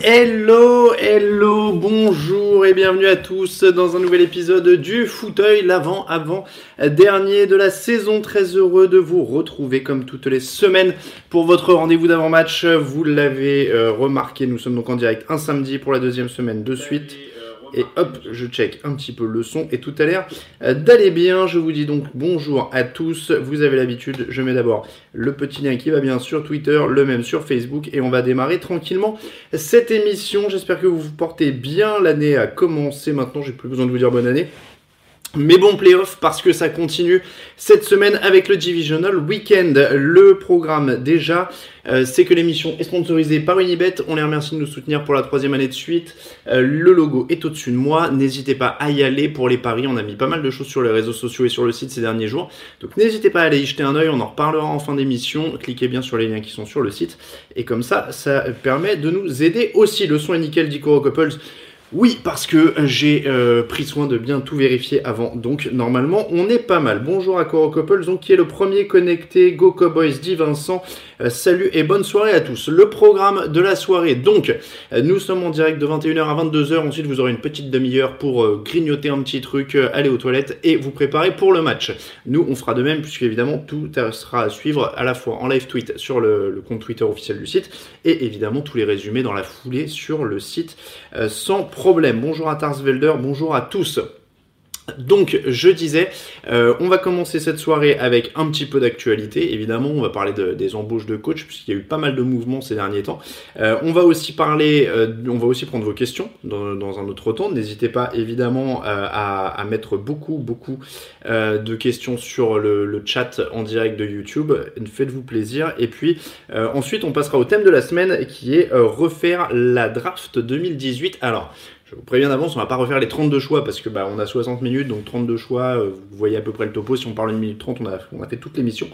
Hello, hello, bonjour et bienvenue à tous dans un nouvel épisode du Fauteuil, l'avant, avant, dernier de la saison. Très heureux de vous retrouver comme toutes les semaines pour votre rendez-vous d'avant-match. Vous l'avez euh, remarqué, nous sommes donc en direct un samedi pour la deuxième semaine de suite. Et hop, je check un petit peu le son et tout a l'air euh, d'aller bien. Je vous dis donc bonjour à tous. Vous avez l'habitude, je mets d'abord le petit lien qui va bien sur Twitter, le même sur Facebook et on va démarrer tranquillement cette émission. J'espère que vous vous portez bien. L'année a commencé maintenant, j'ai plus besoin de vous dire bonne année. Mais bon playoff parce que ça continue cette semaine avec le Divisional Weekend. Le programme déjà, euh, c'est que l'émission est sponsorisée par Unibet. On les remercie de nous soutenir pour la troisième année de suite. Euh, le logo est au-dessus de moi. N'hésitez pas à y aller pour les paris. On a mis pas mal de choses sur les réseaux sociaux et sur le site ces derniers jours. Donc n'hésitez pas à aller y jeter un oeil. On en reparlera en fin d'émission. Cliquez bien sur les liens qui sont sur le site. Et comme ça, ça permet de nous aider aussi. Le son est nickel d'Icoro Couples. Oui, parce que j'ai euh, pris soin de bien tout vérifier avant, donc normalement on est pas mal. Bonjour à Coro Couples, qui est le premier connecté, Go Cowboys, dit Vincent. Euh, salut et bonne soirée à tous. Le programme de la soirée, donc euh, nous sommes en direct de 21h à 22h, ensuite vous aurez une petite demi-heure pour grignoter un petit truc, aller aux toilettes et vous préparer pour le match. Nous on fera de même puisque évidemment tout sera à suivre à la fois en live tweet sur le, le compte Twitter officiel du site et évidemment tous les résumés dans la foulée sur le site sans problème. Bonjour à Tarsvelder, bonjour à tous. Donc, je disais, euh, on va commencer cette soirée avec un petit peu d'actualité. Évidemment, on va parler des embauches de coach, puisqu'il y a eu pas mal de mouvements ces derniers temps. Euh, on va aussi parler, euh, on va aussi prendre vos questions dans, un autre temps. N'hésitez pas évidemment à, mettre beaucoup, beaucoup de questions sur le, le, chat en direct de YouTube. Faites-vous plaisir. Et puis, ensuite, on passera au thème de la semaine qui est refaire la draft 2018. Alors, je vous préviens d'avance, on va pas refaire les 32 choix parce que bah, on a 60 minutes, donc 32 choix, euh, vous voyez à peu près le topo. Si on parle une minute 30, on a, fait toute l'émission.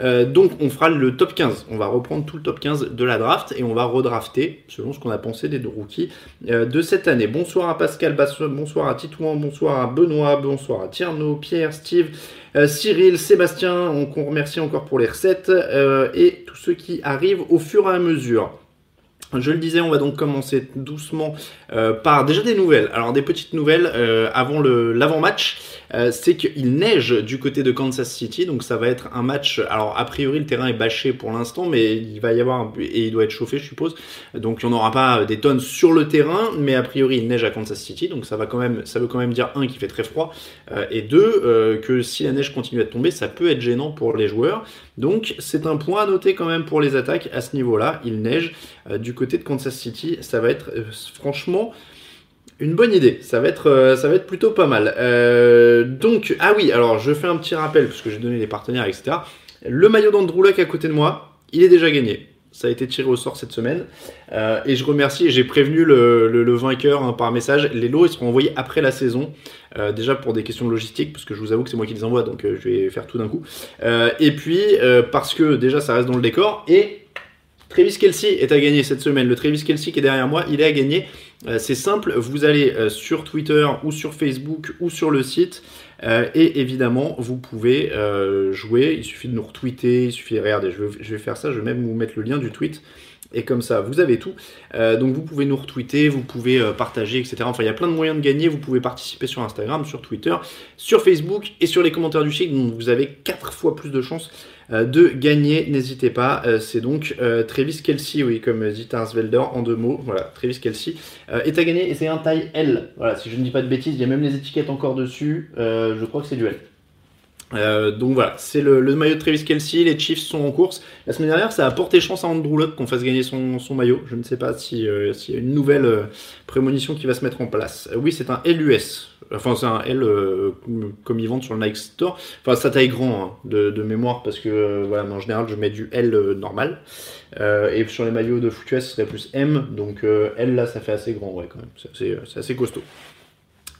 Euh, donc on fera le top 15. On va reprendre tout le top 15 de la draft et on va redrafter selon ce qu'on a pensé des deux rookies euh, de cette année. Bonsoir à Pascal, bonsoir à Titouan, bonsoir à Benoît, bonsoir à Tierno, Pierre, Steve. Cyril, Sébastien, on remercie encore pour les recettes et tous ceux qui arrivent au fur et à mesure. Je le disais, on va donc commencer doucement euh, par déjà des nouvelles. Alors des petites nouvelles euh, avant l'avant-match, euh, c'est qu'il neige du côté de Kansas City, donc ça va être un match. Alors a priori le terrain est bâché pour l'instant, mais il va y avoir et il doit être chauffé, je suppose. Donc on n'aura pas des tonnes sur le terrain, mais a priori il neige à Kansas City, donc ça va quand même, ça veut quand même dire un qu'il fait très froid et deux que si la neige continue à tomber, ça peut être gênant pour les joueurs. Donc c'est un point à noter quand même pour les attaques à ce niveau-là. Il neige du côté de Kansas City, ça va être euh, franchement une bonne idée. Ça va être, euh, plutôt pas mal. Euh, donc, ah oui, alors je fais un petit rappel parce que j'ai donné les partenaires, etc. Le maillot d'Andrew à côté de moi, il est déjà gagné. Ça a été tiré au sort cette semaine. et je remercie j'ai prévenu le, vainqueur hein, par message. Les lots ils seront envoyés après la saison. déjà pour des questions logistiques, parce que je vous avoue que c'est moi qui les envoie, donc je vais faire tout d'un coup. et puis parce que déjà ça reste dans le décor. Et Travis Kelsey est à gagner cette semaine. Le Travis Kelsey qui est derrière moi, il est à gagner. Euh, c'est simple, vous allez euh, sur Twitter ou sur Facebook ou sur le site. et évidemment, vous pouvez jouer, il suffit de nous retweeter, il suffit, je vais, je vais faire ça, je vais même vous mettre le lien du tweet. Et comme ça, vous avez tout. Euh, donc vous pouvez nous retweeter, vous pouvez euh, partager, etc. Enfin, il y a plein de moyens de gagner. Vous pouvez participer sur Instagram, sur Twitter, sur Facebook et sur les commentaires du chic. Donc vous avez 4 fois plus de chances euh, de gagner. N'hésitez pas. c'est donc Travis Kelsey, oui, comme dit Tarsvelder en deux mots. Voilà, Travis Kelsey est à gagner et c'est un taille L. Voilà, si je ne dis pas de bêtises, il y a même les étiquettes encore dessus. je crois que c'est du L. Euh, donc voilà, c'est le, maillot de Travis Kelsey, les Chiefs sont en course. La semaine dernière, ça a porté chance à Andrew Luck qu'on fasse gagner son, maillot. Je ne sais pas s'il euh, y a une nouvelle euh, prémonition qui va se mettre en place. oui, c'est un LUS. Enfin, c'est un L comme ils vendent sur le Nike Store. Enfin, ça taille grand hein, de, mémoire parce que voilà, en général, je mets du L normal. et sur les maillots de foot ce serait plus M. Donc L là, ça fait assez grand, ouais, quand même. C'est assez costaud.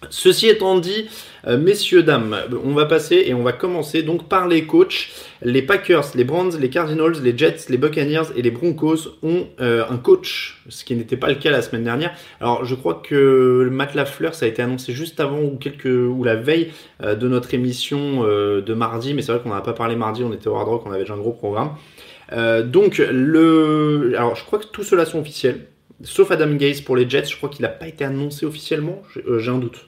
Ceci étant dit, euh, messieurs, dames, on va passer et on va commencer donc par les coachs. Les Packers, les Browns, les Cardinals, les Jets, les Buccaneers et les Broncos ont euh, un coach, ce qui n'était pas le cas la semaine dernière. Alors je crois que Matt Lafleur, ça a été annoncé juste avant ou, ou la veille euh, de notre émission de mardi, mais c'est vrai qu'on n'a pas parlé mardi, on était au Hard Rock, on avait déjà un gros programme. donc le, alors je crois que tout cela sont officiels. Sauf Adam Gaze pour les Jets, je crois qu'il n'a pas été annoncé officiellement, j'ai euh, un doute.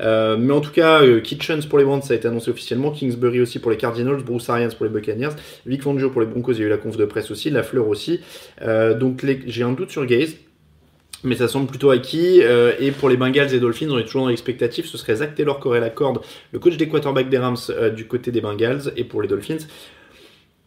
Euh, mais en tout cas, euh, Kitchens pour les Browns, ça a été annoncé officiellement. Kingsbury aussi pour les Cardinals, Bruce Arians pour les Buccaneers, Vic Fangio pour les Broncos, il y a eu la conf de presse aussi, la fleur aussi. donc j'ai un doute sur Gaze. Mais ça semble plutôt acquis. et pour les Bengals et Dolphins, on est toujours dans l'expectative. Ce serait Zach Taylor qui aurait la corde, le coach des quarterbacks des Rams du côté des Bengals. Et pour les Dolphins,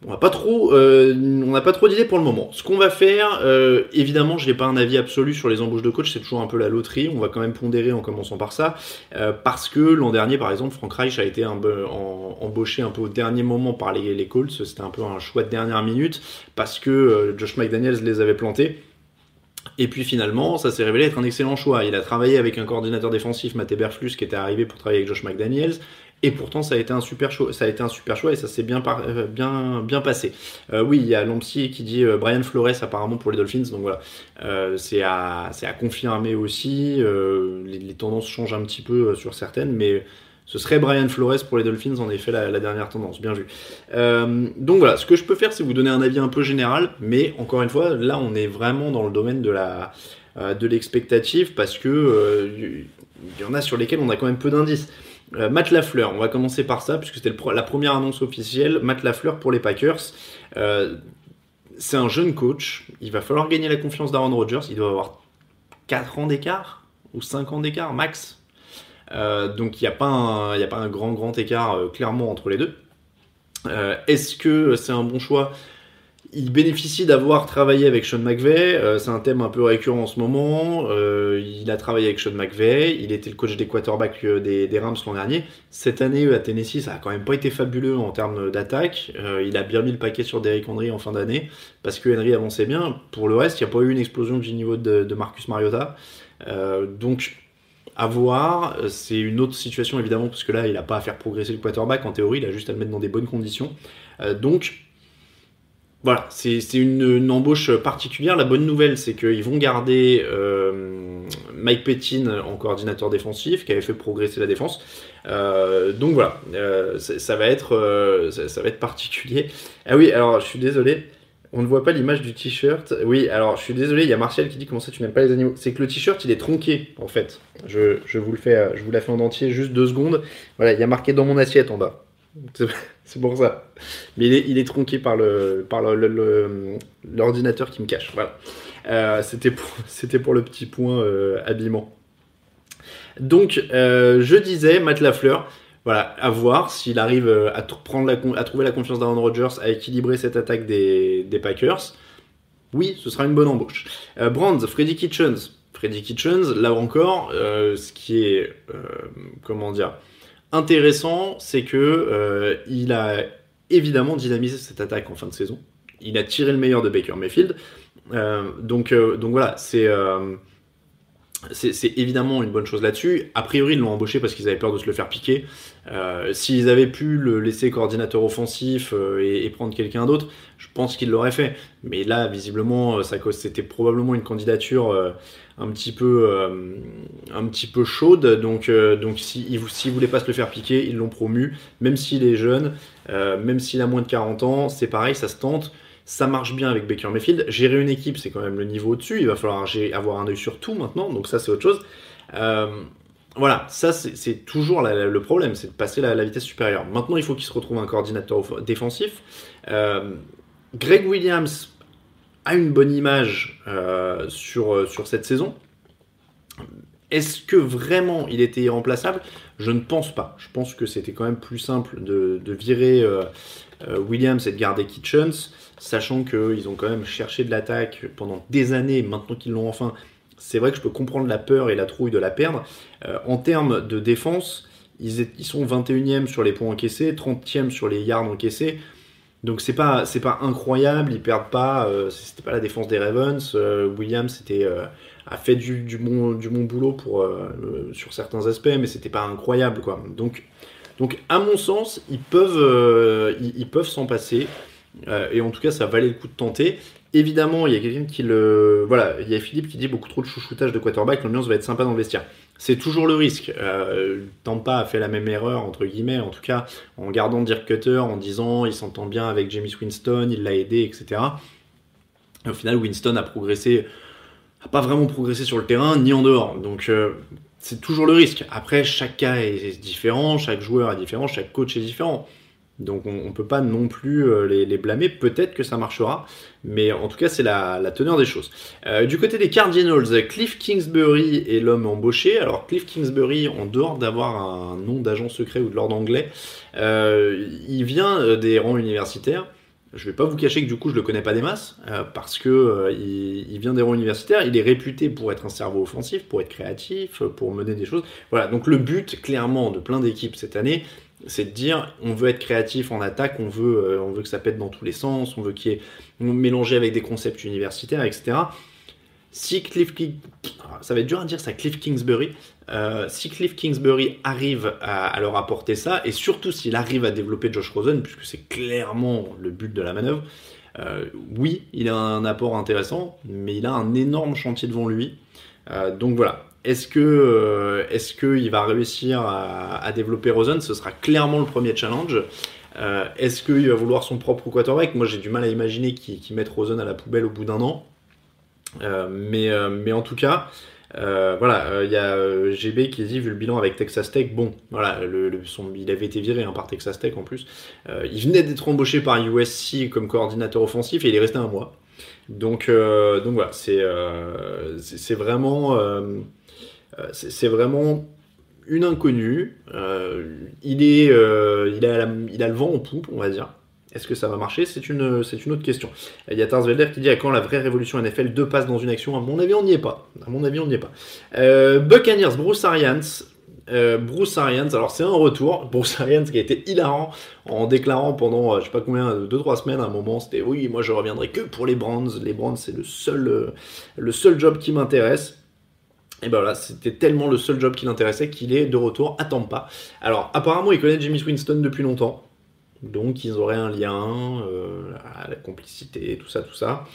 on n'a pas trop, euh, on n'a pas trop d'idées pour le moment. Ce qu'on va faire, euh, évidemment, je n'ai pas un avis absolu sur les embauches de coach, c'est toujours un peu la loterie. On va quand même pondérer en commençant par ça, euh, parce que l'an dernier, par exemple, Frank Reich a été embauché un peu au dernier moment par les, les Colts. C'était un peu un choix de dernière minute, parce que Josh McDaniels les avait plantés. Et puis finalement, ça s'est révélé être un excellent choix. Il a travaillé avec un coordinateur défensif, Matt Eberflus, qui était arrivé pour travailler avec Josh McDaniels. Et pourtant, ça a été un super choix, ça a été un super choix et ça s'est bien, euh, passé. Euh, oui, il y a Lompsy qui dit euh, Brian Flores apparemment pour les Dolphins, donc voilà, c'est à, confirmer aussi. Les, tendances changent un petit peu sur certaines, mais ce serait Brian Flores pour les Dolphins, en effet, la, dernière tendance, bien vu. donc voilà, ce que je peux faire, c'est vous donner un avis un peu général, mais encore une fois, là, on est vraiment dans le domaine de l'expectative parce que il y en a sur lesquels on a quand même peu d'indices. Euh, Matt Lafleur, on va commencer par ça, puisque c'était la première annonce officielle. Matt Lafleur pour les Packers. Euh, c'est un jeune coach. Il va falloir gagner la confiance d'Aaron Rodgers. Il doit avoir 4 ans d'écart, ou 5 ans d'écart, max. Euh, donc il n'y a, pas un, a pas un grand, grand écart clairement entre les deux. Est-ce que c'est un bon choix? Il bénéficie d'avoir travaillé avec Sean McVay, euh, c'est un thème un peu récurrent en ce moment. Euh, il a travaillé avec Sean McVay, il était le coach des quarterbacks euh, des, Rams l'an dernier. Cette année à Tennessee, ça a quand même pas été fabuleux en termes d'attaque. il a bien mis le paquet sur Derrick Henry en fin d'année parce que Henry avançait bien. Pour le reste, il n'y a pas eu une explosion du niveau de, Marcus Mariota. donc à voir, c'est une autre situation évidemment parce que là, il n'a pas à faire progresser le quarterback en théorie, il a juste à le mettre dans des bonnes conditions. donc voilà, c'est une, embauche particulière. La bonne nouvelle, c'est qu'ils vont garder euh, Mike Pettin en coordinateur défensif, qui avait fait progresser la défense. Euh, donc voilà, euh, ça, va être, ça, va être particulier. Ah oui, alors je suis désolé, on ne voit pas l'image du t-shirt. Oui, alors je suis désolé, il y a Martial qui dit comment ça tu n'aimes pas les animaux? C'est que le t-shirt il est tronqué en fait. Je, je, vous le fais, je vous la fais en entier, juste deux secondes. Voilà, il y a marqué dans mon assiette en bas. C'est pour ça. Mais il est, tronqué par le par l'ordinateur qui me cache. Voilà. Euh, C'était pour, le petit point euh, habillement. Donc, euh, je disais, Matt Lafleur, voilà, à voir s'il arrive à, trouver la confiance d'Aaron Rodgers, à équilibrer cette attaque des, des, Packers. Oui, ce sera une bonne embauche. Brands, Freddy Kitchens. Freddy Kitchens, là encore, ce qui est, comment dire, intéressant, c'est que euh, il a évidemment dynamisé cette attaque en fin de saison. Il a tiré le meilleur de Baker Mayfield. Euh, donc, euh, donc voilà, c'est c'est évidemment une bonne chose là-dessus. A priori, ils l'ont embauché parce qu'ils avaient peur de se le faire piquer. Euh, s'ils avaient pu le laisser coordinateur offensif euh, et, prendre quelqu'un d'autre, je pense qu'ils l'auraient fait. Mais là, visiblement, c'était probablement une candidature un petit peu, un petit peu chaude. Donc, donc s'ils si, ne voulaient pas se le faire piquer, ils l'ont promu. Même s'il est jeune, même s'il a moins de 40 ans, c'est pareil, ça se tente. Ça marche bien avec Baker Mayfield. Gérer une équipe, c'est quand même le niveau au-dessus. Il va falloir avoir un œil sur tout maintenant. Donc ça, c'est autre chose. Euh, voilà, ça c'est toujours le problème, c'est de passer la, la, vitesse supérieure. Maintenant, il faut qu'il se retrouve un coordinateur défensif. Euh, Greg Williams a une bonne image euh, sur, sur cette saison. Est-ce que vraiment il était irremplaçable Je ne pense pas. Je pense que c'était quand même plus simple de, de virer Williams et de garder Kitchens sachant qu'ils ont quand même cherché de l'attaque pendant des années, maintenant qu'ils l'ont enfin, c'est vrai que je peux comprendre la peur et la trouille de la perdre. Euh, en termes de défense, ils, sont 21e sur les points encaissés, 30e sur les yards encaissés. Donc c'est pas c'est pas incroyable, ils perdent pas. Euh, c'était pas la défense des Ravens. Euh, Williams c'était a fait du, bon du bon boulot pour sur certains aspects, mais c'était pas incroyable quoi. Donc donc à mon sens ils peuvent ils peuvent s'en passer. Euh, et en tout cas, ça valait le coup de tenter. Évidemment, il y a quelqu'un qui le. Voilà, il y a Philippe qui dit beaucoup trop de chouchoutage de quarterback, l'ambiance va être sympa dans le vestiaire. C'est toujours le risque. Euh, Tampa a fait la même erreur, entre guillemets, en tout cas, en gardant Dirk Cutter, en disant il s'entend bien avec James Winston, il l'a aidé, etc. au final, Winston a progressé, a pas vraiment progressé sur le terrain, ni en dehors. Donc, euh, c'est toujours le risque. Après, chaque cas est différent, chaque joueur est différent, chaque coach est différent. Donc on ne peut pas non plus euh, les, blâmer, peut-être que ça marchera, mais en tout cas c'est la, teneur des choses. Euh, du côté des Cardinals, Cliff Kingsbury est l'homme embauché. Alors Cliff Kingsbury, en dehors d'avoir un nom d'agent secret ou de l'ordre anglais, euh, il vient des rangs universitaires. Je ne vais pas vous cacher que du coup je le connais pas des masses, parce que il, vient des rangs universitaires, il est réputé pour être un cerveau offensif, pour être créatif, pour mener des choses. Voilà, donc le but clairement de plein d'équipes cette année, c'est de dire on veut être créatif en attaque, on veut, euh, on veut que ça pète dans tous les sens, on veut qu'il y ait mélangé avec des concepts universitaires, etc. Si Cliff, ça va être dur à dire ça, Cliff Kingsbury, euh, si Cliff Kingsbury arrive à, leur apporter ça, et surtout s'il arrive à développer Josh Rosen, puisque c'est clairement le but de la manœuvre, euh, oui, il a un apport intéressant, mais il a un énorme chantier devant lui. donc voilà, est-ce que euh, va réussir à, développer Rosen? Ce sera clairement le premier challenge. Euh, est-ce qu'il va vouloir son propre quarterback? Moi, j'ai du mal à imaginer qu'il mette Rosen à la poubelle au bout d'un an. Euh, mais, en tout cas, voilà, il y a GB qui dit, vu le bilan avec Texas Tech, bon, voilà, le, il avait été viré hein, par Texas Tech en plus. il venait d'être embauché par USC comme coordinateur offensif et il est resté un mois. Donc, donc voilà, c'est vraiment c'est vraiment une inconnue. Euh, euh, il, a le vent en poupe, on va dire. Est-ce que ça va marcher? C'est une, autre question. Il y a Tarsvelder qui dit à quand la vraie révolution NFL, deux passes dans une action? À mon avis, on n'y est pas. À mon avis, on n'y est pas. Buccaneers, Bruce Arians. Bruce Arians, alors c'est un retour. Bruce Arians qui a été hilarant en déclarant pendant je sais pas combien, 2-3 semaines, à un moment, c'était oui, moi je reviendrai que pour les Browns. Les Browns, c'est le seul, le seul job qui m'intéresse. Et ben voilà, c'était tellement le seul job qui l'intéressait qu'il est de retour à Tampa. Alors apparemment il connaît Jimmy Winston depuis longtemps, donc ils auraient un lien, euh, la complicité, tout ça, tout ça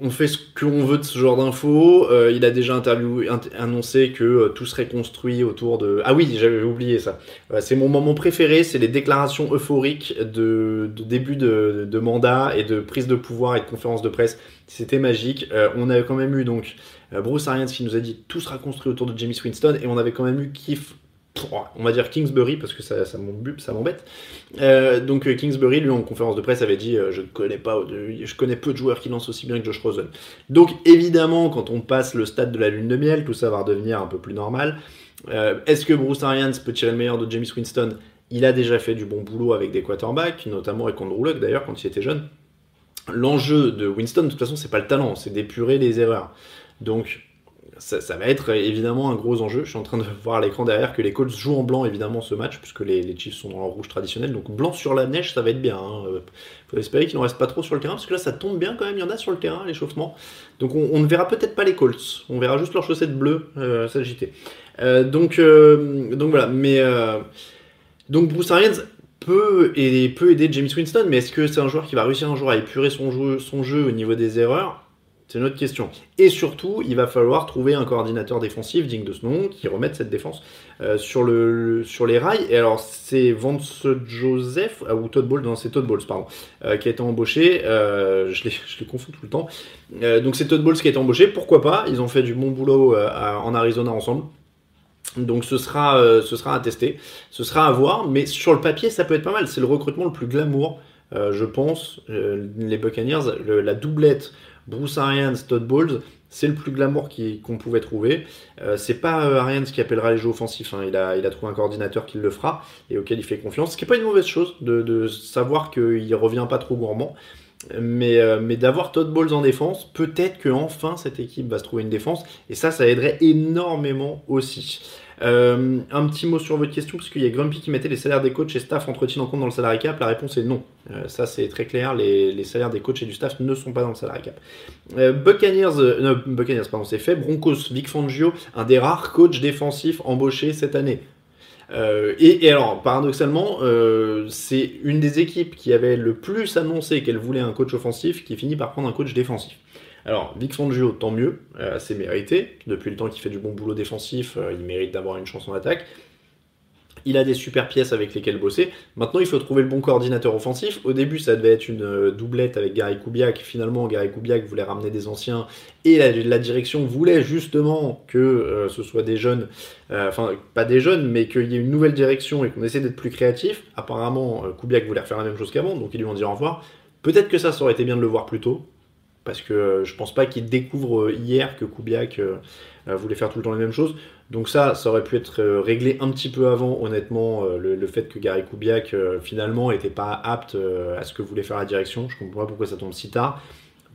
on fait ce qu'on veut de ce genre d'infos. Euh, il a déjà interviewé, annoncé que euh, tout serait construit autour de. Ah oui, j'avais oublié ça. c'est mon moment préféré, c'est les déclarations euphoriques de, début de, mandat et de prise de pouvoir et de conférence de presse. C'était magique. Euh, on avait quand même eu donc Bruce Arians qui nous a dit tout sera construit autour de Jamie Winston et on avait quand même eu Keith on va dire Kingsbury parce que ça, ça m'embête. Euh, donc euh, Kingsbury, lui en conférence de presse, avait dit euh, je connais pas, je connais peu de joueurs qui lancent aussi bien que Josh Rosen. Donc évidemment, quand on passe le stade de la lune de miel, tout ça va redevenir un peu plus normal. Est-ce que Bruce Arians peut tirer le meilleur de James Winston? Il a déjà fait du bon boulot avec des quarterbacks, notamment avec Andrew Luck d'ailleurs quand il était jeune. L'enjeu de Winston, de toute façon, c'est pas le talent, c'est d'épurer les erreurs. Donc ça, va être évidemment un gros enjeu. Je suis en train de voir à l'écran derrière que les Colts jouent en blanc évidemment ce match, puisque les, Chiefs sont dans leur rouge traditionnel. Donc blanc sur la neige, ça va être bien. Il hein. faut espérer qu'il n'en reste pas trop sur le terrain, parce que là ça tombe bien quand même, il y en a sur le terrain, l'échauffement. Donc on, ne verra peut-être pas les Colts, on verra juste leurs chaussettes bleues euh, s'agiter. Euh, donc, euh, voilà, mais... donc Bruce Arians peut, et peut aider James Winston, mais est-ce que c'est un joueur qui va réussir un jour à épurer son jeu au niveau des erreurs? C'est une autre question. Et surtout, il va falloir trouver un coordinateur défensif digne de ce nom qui remette cette défense euh, sur, le, sur les rails. Et alors, c'est Vance Joseph, euh, ou Todd Bowles, non, c'est Todd Bowles, pardon, euh, qui a été embauché. je, les, je les confonds tout le temps. donc, c'est Todd Bowles qui a été embauché. Pourquoi pas? Ils ont fait du bon boulot en Arizona ensemble. Donc ce sera, ce sera à tester, ce sera à voir, mais sur le papier ça peut être pas mal. C'est le recrutement le plus glamour, je pense. les Buccaneers, la doublette Bruce Arians, Todd Bowles, c'est le plus glamour qu'on pouvait trouver. Euh, c'est pas euh, Arians qui appellera les jeux offensifs, hein. il, a, trouvé un coordinateur qui le fera et auquel il fait confiance. Ce qui n'est pas une mauvaise chose de, savoir qu'il revient pas trop gourmand. Mais, euh, mais d'avoir Todd Bowles en défense, peut-être qu'enfin cette équipe va se trouver une défense, et ça, ça aiderait énormément aussi. Euh, un petit mot sur votre question, parce qu'il y a Grumpy qui mettait les salaires des coachs et staff entretiennent en compte dans le salary cap. La réponse est non. Euh, ça, c'est très clair. Les, salaires des coachs et du staff ne sont pas dans le salary cap. Euh, Buccaneers, euh, pardon, c'est fait. Broncos, Big Fangio, un des rares coachs défensifs embauchés cette année. et, alors, paradoxalement, c'est une des équipes qui avait le plus annoncé qu'elle voulait un coach offensif qui finit par prendre un coach défensif. Alors, Vic Fangio, tant mieux, euh, c'est mérité. Depuis le temps qu'il fait du bon boulot défensif, euh, il mérite d'avoir une chance en attaque. Il a des super pièces avec lesquelles bosser. Maintenant, il faut trouver le bon coordinateur offensif. Au début, ça devait être une euh, doublette avec Gary Kubiak. Finalement, Gary Kubiak voulait ramener des anciens et la, direction voulait justement que ce soit des jeunes, enfin, pas des jeunes, mais qu'il y ait une nouvelle direction et qu'on essaie d'être plus créatif. Apparemment, Kubiak voulait refaire la même chose qu'avant, donc ils lui ont dit au revoir. Peut-être que ça, ça aurait été bien de le voir plus tôt parce que euh, je pense pas qu'il découvre euh, hier que Kubiak euh, voulait faire tout le temps les mêmes choses. Donc ça, ça aurait pu être réglé un petit peu avant, honnêtement, le, fait que Gary Kubiak finalement n'était pas apte à ce que voulait faire la direction. Je comprends pas pourquoi ça tombe si tard.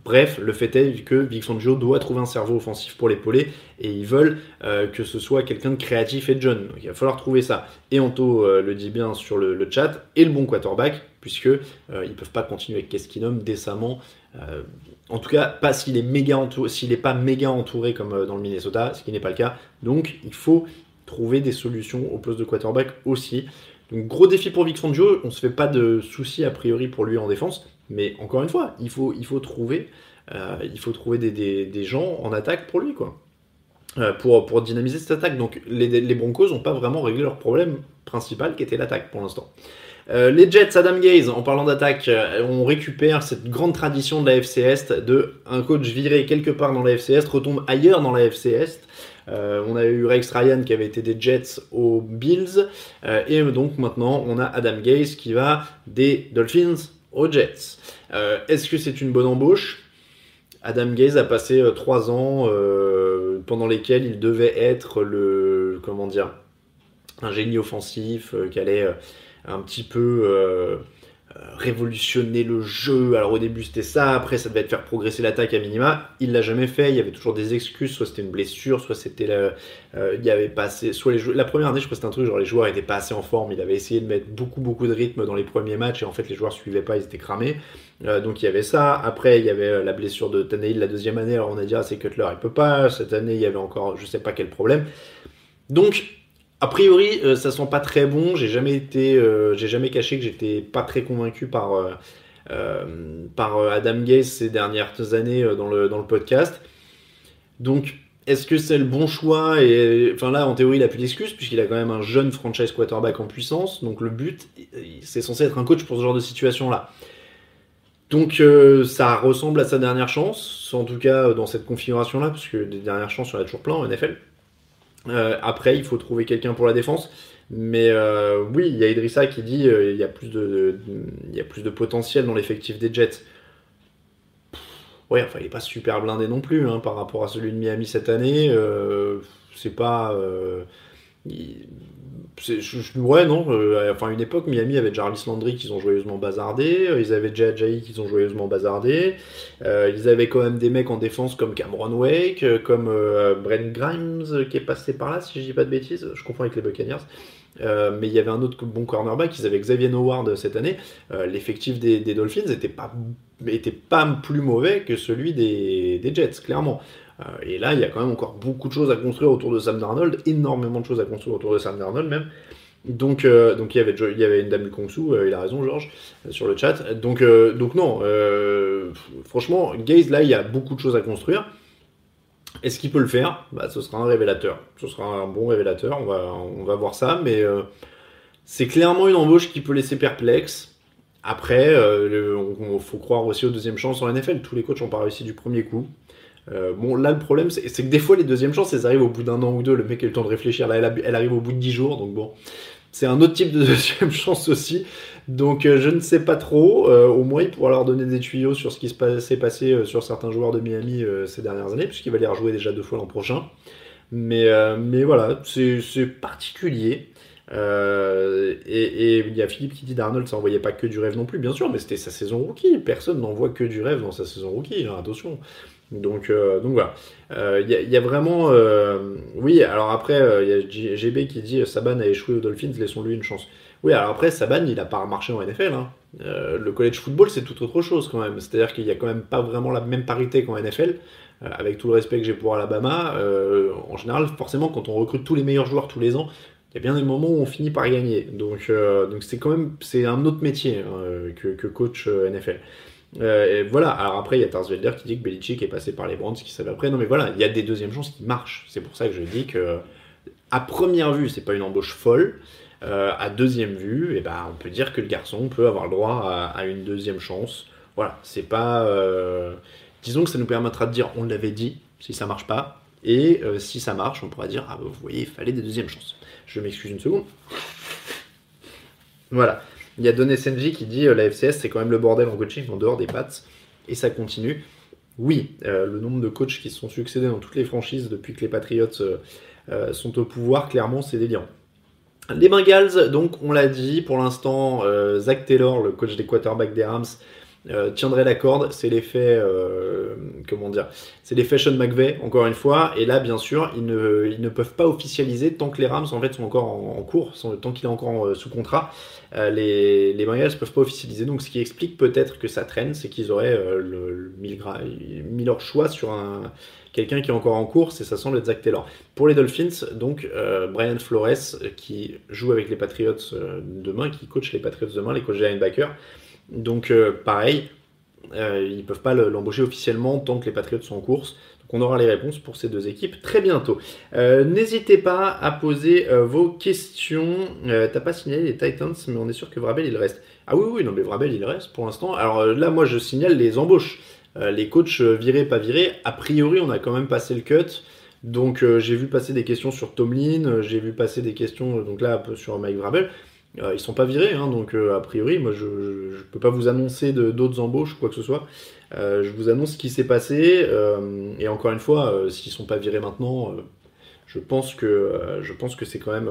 Bref, le fait est que Big Fangio doit trouver un cerveau offensif pour l'épauler et ils veulent que ce soit quelqu'un de créatif et de jeune. Donc il va falloir trouver ça. Et Anto le dit bien sur le, chat et le bon quarterback puisque euh, ils peuvent pas continuer avec Keskinum décemment. Euh, en tout cas, pas s'il est méga entouré, s'il n'est pas méga entouré comme euh, dans le Minnesota, ce qui n'est pas le cas. Donc, il faut trouver des solutions au poste de quarterback aussi. Donc, gros défi pour Vic Fangio. On se fait pas de soucis a priori pour lui en défense, mais encore une fois, il faut, trouver, il faut trouver des, gens en attaque pour lui, quoi. pour, dynamiser cette attaque. Donc, les Broncos n'ont pas vraiment réglé leur problème principal qui était l'attaque pour l'instant. Euh, les Jets, Adam Gaze, en parlant d'attaque, euh, on récupère cette grande tradition de la FC Est de un coach viré quelque part dans la FC Est retombe ailleurs dans la FC Est. Euh, on a eu Rex Ryan qui avait été des Jets aux Bills. et donc maintenant, on a Adam Gaze qui va des Dolphins aux Jets. Est-ce que c'est une bonne embauche? Adam Gaze a passé trois ans pendant lesquels il devait être le. Comment dire Un génie offensif qui allait un petit peu euh, euh, révolutionner le jeu. Alors au début c'était ça, après ça devait être faire progresser l'attaque à minima. Il l'a jamais fait, il y avait toujours des excuses, soit c'était une blessure, soit c'était euh, il y avait pas assez, soit les la première année je crois que c'était un truc genre les joueurs étaient pas assez en forme, il avait essayé de mettre beaucoup beaucoup de rythme dans les premiers matchs et en fait les joueurs suivaient pas, ils étaient cramés. donc il y avait ça. Après il y avait la blessure de Tannehill la deuxième année. Alors on a dit ah c'est Cutler il peut pas. Cette année il y avait encore je sais pas quel problème. Donc a priori, euh, ça sent pas très bon. J'ai jamais été, euh, j'ai jamais caché que j'étais pas très convaincu par euh, par Adam Gaze ces dernières années dans le podcast. Donc, est-ce que c'est le bon choix Et enfin là, en théorie, il a plus d'excuses puisqu'il a quand même un jeune franchise quarterback en puissance. Donc le but, c'est censé être un coach pour ce genre de situation-là. Donc ça ressemble à sa dernière chance, en tout cas dans cette configuration-là, parce que des dernières chances, il y en a toujours plein en NFL. Euh, après, il faut trouver quelqu'un pour la défense. Mais euh, oui, il y a Idrissa qui dit qu'il euh, y, a plus de, y a plus de potentiel dans l'effectif des Jets. ouais, enfin, il n'est pas super blindé non plus hein, par rapport à celui de Miami cette année. c'est pas. Ouais, non. Euh, enfin, une époque, Miami avait Jarvis Landry qu'ils ont joyeusement bazardé. Euh, ils avaient Jay Ajayi qu'ils ont joyeusement bazardé. Euh, ils avaient quand même des mecs en défense comme Cameron Wake, comme Brent Grimes qui est passé par là, si je dis pas de bêtises. Je confonds avec les Buccaneers. mais il y avait un autre bon cornerback, ils avaient Xavier Howard cette année. L'effectif des, Dolphins n'était pas, était pas plus mauvais que celui des Jets, clairement. Euh, et là, il y a quand même encore beaucoup de choses à construire autour de Sam Darnold, énormément de choses à construire autour de Sam Darnold même. Donc, euh, donc il y avait une dame Kongsu, euh, il a raison Georges sur le chat. Donc, donc non, franchement, Gaze là, il y a beaucoup de choses à construire. Est-ce qu'il peut le faire? Bah, Ce sera un révélateur. Ce sera un bon révélateur. On va, on va voir ça, mais c'est clairement une embauche qui peut laisser perplexe. Après, il faut croire aussi aux deuxièmes chances en NFL. Tous les coachs n'ont pas réussi du premier coup. Euh, bon, là, le problème, c'est que des fois, les deuxièmes chances, elles arrivent au bout d'un an ou deux. Le mec a eu le temps de réfléchir. Là, elle, arrive au bout de 10 jours. Donc, bon, c'est un autre type de deuxième chance aussi. Donc, euh, je ne sais pas trop. Euh, au moins, il pourra leur donner des tuyaux sur ce qui s'est passé sur certains joueurs de Miami ces dernières années, puisqu'il va les rejouer déjà deux fois l'an prochain. Mais, mais voilà, c'est particulier. et il y a Philippe qui dit d'Arnold, ça envoyait pas que du rêve non plus, bien sûr, mais c'était sa saison rookie. Personne n'envoie que du rêve dans sa saison rookie, hein, attention. Donc, euh, donc voilà. Il euh, y, a vraiment. Euh, oui, alors après, il y a GB qui dit Saban a échoué aux Dolphins, laissons-lui une chance. Oui, alors après, Saban, il a pas marché en NFL. Hein. le college football, c'est tout autre chose quand même. C'est-à-dire qu'il y a quand même pas vraiment la même parité qu'en NFL. avec tout le respect que j'ai pour Alabama, en général, forcément, quand on recrute tous les meilleurs joueurs tous les ans, il y a bien des moments où on finit par gagner. Donc, donc c'est quand même c'est un autre métier hein, que, que, coach NFL. Euh, et voilà, alors après, il y a Tarsvelder qui dit que Belichick est passé par les Browns, qui savait après. Non, mais voilà, il y a des deuxièmes chances qui marchent. C'est pour ça que je dis que, à première vue, c'est pas une embauche folle. Euh, à deuxième vue, eh ben, on peut dire que le garçon peut avoir le droit à, une deuxième chance. Voilà, c'est pas. Euh, disons que ça nous permettra de dire on l'avait dit, si ça marche pas. Et si ça marche, on pourra dire ah, bah, vous voyez, il fallait des deuxièmes chances. Je m'excuse une seconde. Voilà. Il y a Donné Senji qui dit euh, la FCS c'est quand même le bordel en coaching en dehors des pattes et ça continue. Oui, euh, le nombre de coachs qui se sont succédés dans toutes les franchises depuis que les Patriots euh, sont au pouvoir, clairement c'est délirant. Les Bengals, donc on l'a dit, pour l'instant, Zach Taylor, le coach des quarterbacks des Rams, euh, tiendrait la corde. C'est l'effet, euh, comment dire, c'est l'effet Sean McVay, encore une fois. Et là, bien sûr, ils ne, peuvent pas officialiser tant que les Rams en sont encore en, cours, tant qu'il est encore euh, sous contrat. les, les Bengals peuvent pas officialiser. Donc, ce qui explique peut-être que ça traîne, c'est qu'ils auraient le, mis, leur choix sur un quelqu'un qui est encore en course et ça semble être Zach Taylor. Pour les Dolphins, donc Brian Flores qui joue avec les Patriots demain, qui coach les Patriots demain, les coachs de linebacker. Donc euh, pareil, euh, ils ne peuvent pas l'embaucher officiellement tant que les Patriots sont en course. Donc on aura les réponses pour ces deux équipes très bientôt. Euh, n'hésitez pas à poser vos questions. T'as pas signalé les Titans, mais on est sûr que Vrabel il reste. Ah oui, oui, non, mais Vrabel il reste pour l'instant. Alors là, moi je signale les embauches. les coachs virés, pas virés. A priori, on a quand même passé le cut. Donc j'ai vu passer des questions sur Tomlin, j'ai vu passer des questions donc là sur Mike Vrabel. Euh, ils sont pas virés, hein, donc euh, a priori, moi je ne peux pas vous annoncer d'autres embauches ou quoi que ce soit. Euh, je vous annonce ce qui s'est passé, et encore une fois, s'ils sont pas virés maintenant, je pense que je pense que c'est quand même.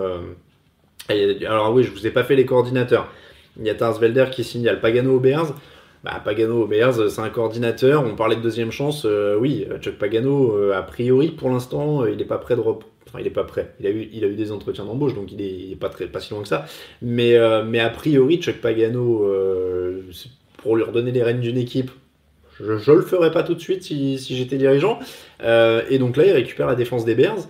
alors oui, je vous ai pas fait les coordinateurs. Il y a Tarsvelder qui signale Pagano au. Bah, Pagano au Bears, c'est un coordinateur. On parlait de deuxième chance. oui, Chuck Pagano, a priori, pour l'instant, il n'est pas prêt de, Enfin, il n'est pas prêt. Il a eu, il a eu des entretiens d'embauche, donc il n'est pas, très, pas si loin que ça. Mais, euh, mais a priori, Chuck Pagano, euh, pour lui redonner les rênes d'une équipe, je ne le ferais pas tout de suite si, si j'étais dirigeant. Euh, et donc là, il récupère la défense des Bears.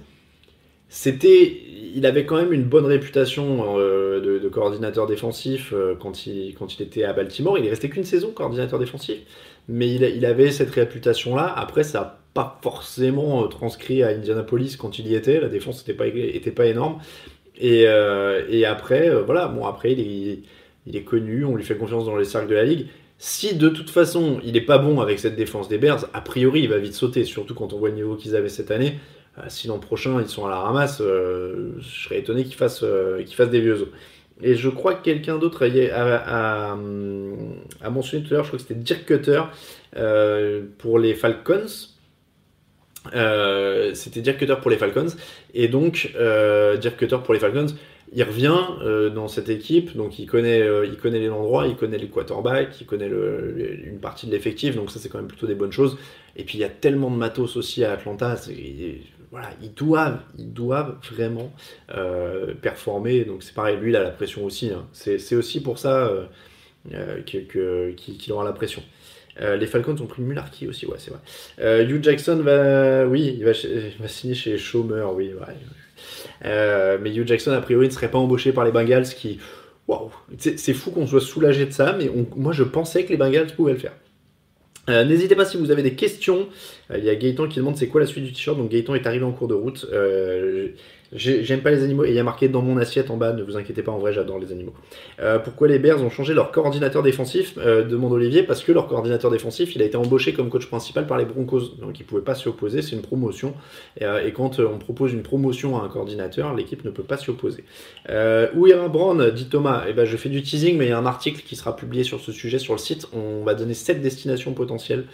C'était, il avait quand même une bonne réputation de, coordinateur défensif quand il, quand il était à Baltimore. Il est resté qu'une saison coordinateur défensif, mais il, il avait cette réputation-là. Après, ça pas forcément euh, transcrit à Indianapolis quand il y était. La défense n'était pas, était pas énorme. Et, euh, et après, euh, voilà, bon, après, il est, il est, connu, on lui fait confiance dans les cercles de la ligue. Si de toute façon, il n'est pas bon avec cette défense des Bears, a priori, il va vite sauter, surtout quand on voit le niveau qu'ils avaient cette année. si l'an prochain, ils sont à la ramasse, je serais étonné qu'ils fassent, fassent des vieux os. Et je crois que quelqu'un d'autre a, mentionné tout à l'heure, je crois que c'était Dirk Cutter pour les Falcons. C'était Dirk Cutter pour les Falcons. Et donc, Dirk Cutter pour les Falcons, il revient dans cette équipe, donc il connaît, il connaît les endroits, il connaît les quarterbacks, il connaît une partie de l'effectif, donc ça c'est quand même plutôt des bonnes choses. Et puis il y a tellement de matos aussi à Atlanta, voilà, ils doivent, ils doivent vraiment euh, performer. Donc c'est pareil, lui il a la pression aussi. Hein. C'est aussi pour ça euh, euh qu'il aura la pression. Euh, les Falcons ont pris Mularky aussi, ouais, c'est vrai. Hugh Jackson va, oui, il va, signer chez Chômer, oui, ouais. mais Hugh Jackson a priori ne serait pas embauché par les Bengals, qui, waouh, c'est fou qu'on soit soulagé de ça, mais moi je pensais que les Bengals pouvaient le faire. Euh, n'hésitez pas si vous avez des questions. Euh, il y a Gaëtan qui demande c'est quoi la suite du t-shirt? Donc Gaëtan est arrivé en cours de route. J'aime pas les animaux et il y a marqué dans mon assiette en bas, ne vous inquiétez pas, en vrai j'adore les animaux. Euh, pourquoi les Bears ont changé leur coordinateur défensif euh, demande Olivier, parce que leur coordinateur défensif il a été embauché comme coach principal par les Broncos, donc il pouvait pas s'y opposer, c'est une promotion. Et, euh, quand on propose une promotion à un coordinateur, l'équipe ne peut pas s'y opposer. où ira Brown dit Thomas? Eh ben je fais du teasing, mais il y a un article qui sera publié sur ce sujet sur le site. On va donner 7 destinations potentielles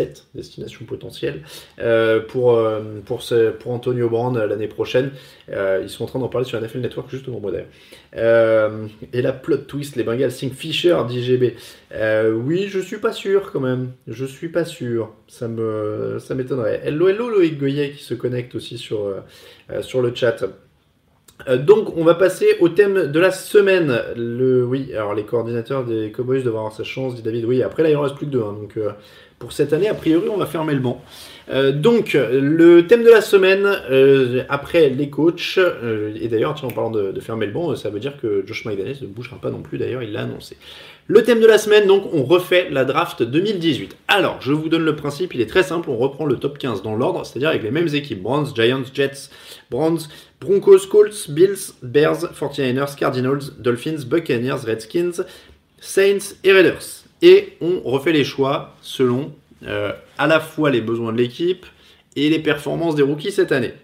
7 destinations potentielles euh, pour, euh, pour, ce, pour Antonio Brand l'année prochaine. Euh, ils sont en train d'en parler sur NFL Network justement, moi d'ailleurs. et la plot twist, les Bengals Sing Fisher d'IGB. oui, je suis pas sûr quand même. Je suis pas sûr. Ça me ça m'étonnerait. Hello, hello Loïc Goyer qui se connecte aussi sur, sur le chat. Donc, on va passer au thème de la semaine. Le, oui, alors les coordinateurs des Cowboys doivent avoir sa chance, dit David. Oui, après là, il en reste plus que deux. Hein, donc, pour cette année, a priori, on va fermer le banc. Euh, donc, le thème de la semaine, euh, après les coachs, euh, et d'ailleurs, en parlant de, fermer le banc, ça veut dire que Josh McDaniels ne bougera pas non plus, d'ailleurs, il l'a annoncé. Le thème de la semaine, donc, on refait la draft 2018. Alors, je vous donne le principe, il est très simple, on reprend le top 15 dans l'ordre, c'est-à-dire avec les mêmes équipes, Browns, Giants, Jets, Browns, Broncos, Colts, Bills, Bears, 49ers, Cardinals, Dolphins, Buccaneers, Redskins, Saints et Raiders et on refait les choix selon euh, à la fois les besoins de l'équipe et les performances des rookies cette année.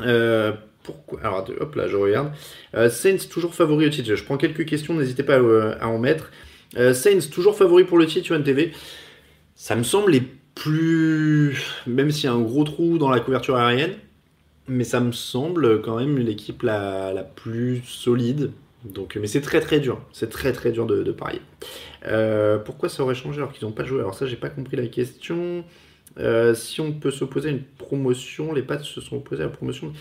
Euh, pourquoi? Alors, hop là, je regarde. Euh, Saints toujours favori au titre. Je prends quelques questions, n'hésitez pas à, en mettre. Saints toujours favori pour le titre UNTV. Ça me semble les plus. Même s'il y a un gros trou dans la couverture aérienne, mais ça me semble quand même l'équipe la, plus solide. Donc, mais c'est très très dur. C'est très très dur de, parier. Euh, pourquoi ça aurait changé alors qu'ils n'ont pas joué? Alors ça, j'ai pas compris la question. Euh, si on peut s'opposer à une promotion, les Pats se sont opposés à la promotion.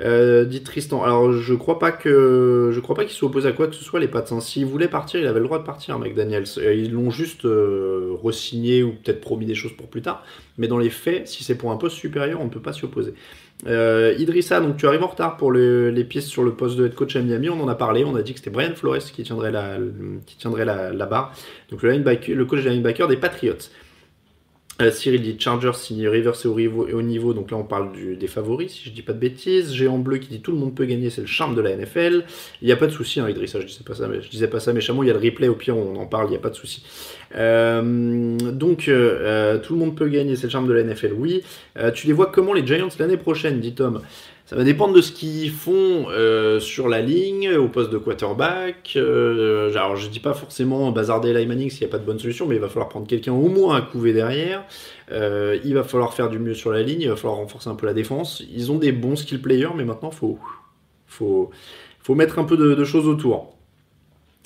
Euh, dit Tristan. Alors je crois pas que je crois pas qu'ils soient opposés à quoi que ce soit les Pats. Hein. S'ils voulaient partir, il avait le droit de partir, McDaniels. Ils l'ont juste re-signé ou peut-être promis des choses pour plus tard. Mais dans les faits, si c'est pour un poste supérieur, on ne peut pas s'y opposer. Euh, Idrissa, donc tu arrives en retard pour les pistes sur le poste de head coach à Miami. On en a parlé. On a dit que c'était Brian Flores qui tiendrait la, qui tiendrait la, barre. Donc le, le coach de linebacker des Patriots. Euh, Cyril dit Chargers signe Rivers et au, niveau, donc là on parle des favoris, si je dis pas de bêtises. Géant bleu qui dit tout le monde peut gagner, c'est le charme de la NFL. Il n'y a pas de souci, hein, Idrissa, je disais pas ça, mais je disais ça méchamment. Il y a le replay, au pire on en parle, il n'y a pas de souci. Euh, donc euh, tout le monde peut gagner, c'est le charme de la NFL, oui. tu les vois comment les Giants l'année prochaine, dit Tom? Ça va dépendre de ce qu'ils font euh, sur la ligne, au poste de quarterback. Euh, alors, je dis pas forcément bazarder Eli Manning s'il n'y a pas de bonne solution, mais il va falloir prendre quelqu'un au moins à couver derrière. Euh, il va falloir faire du mieux sur la ligne, il va falloir renforcer un peu la défense. Ils ont des bons skill players, mais maintenant, faut, faut, faut mettre un peu de, choses autour.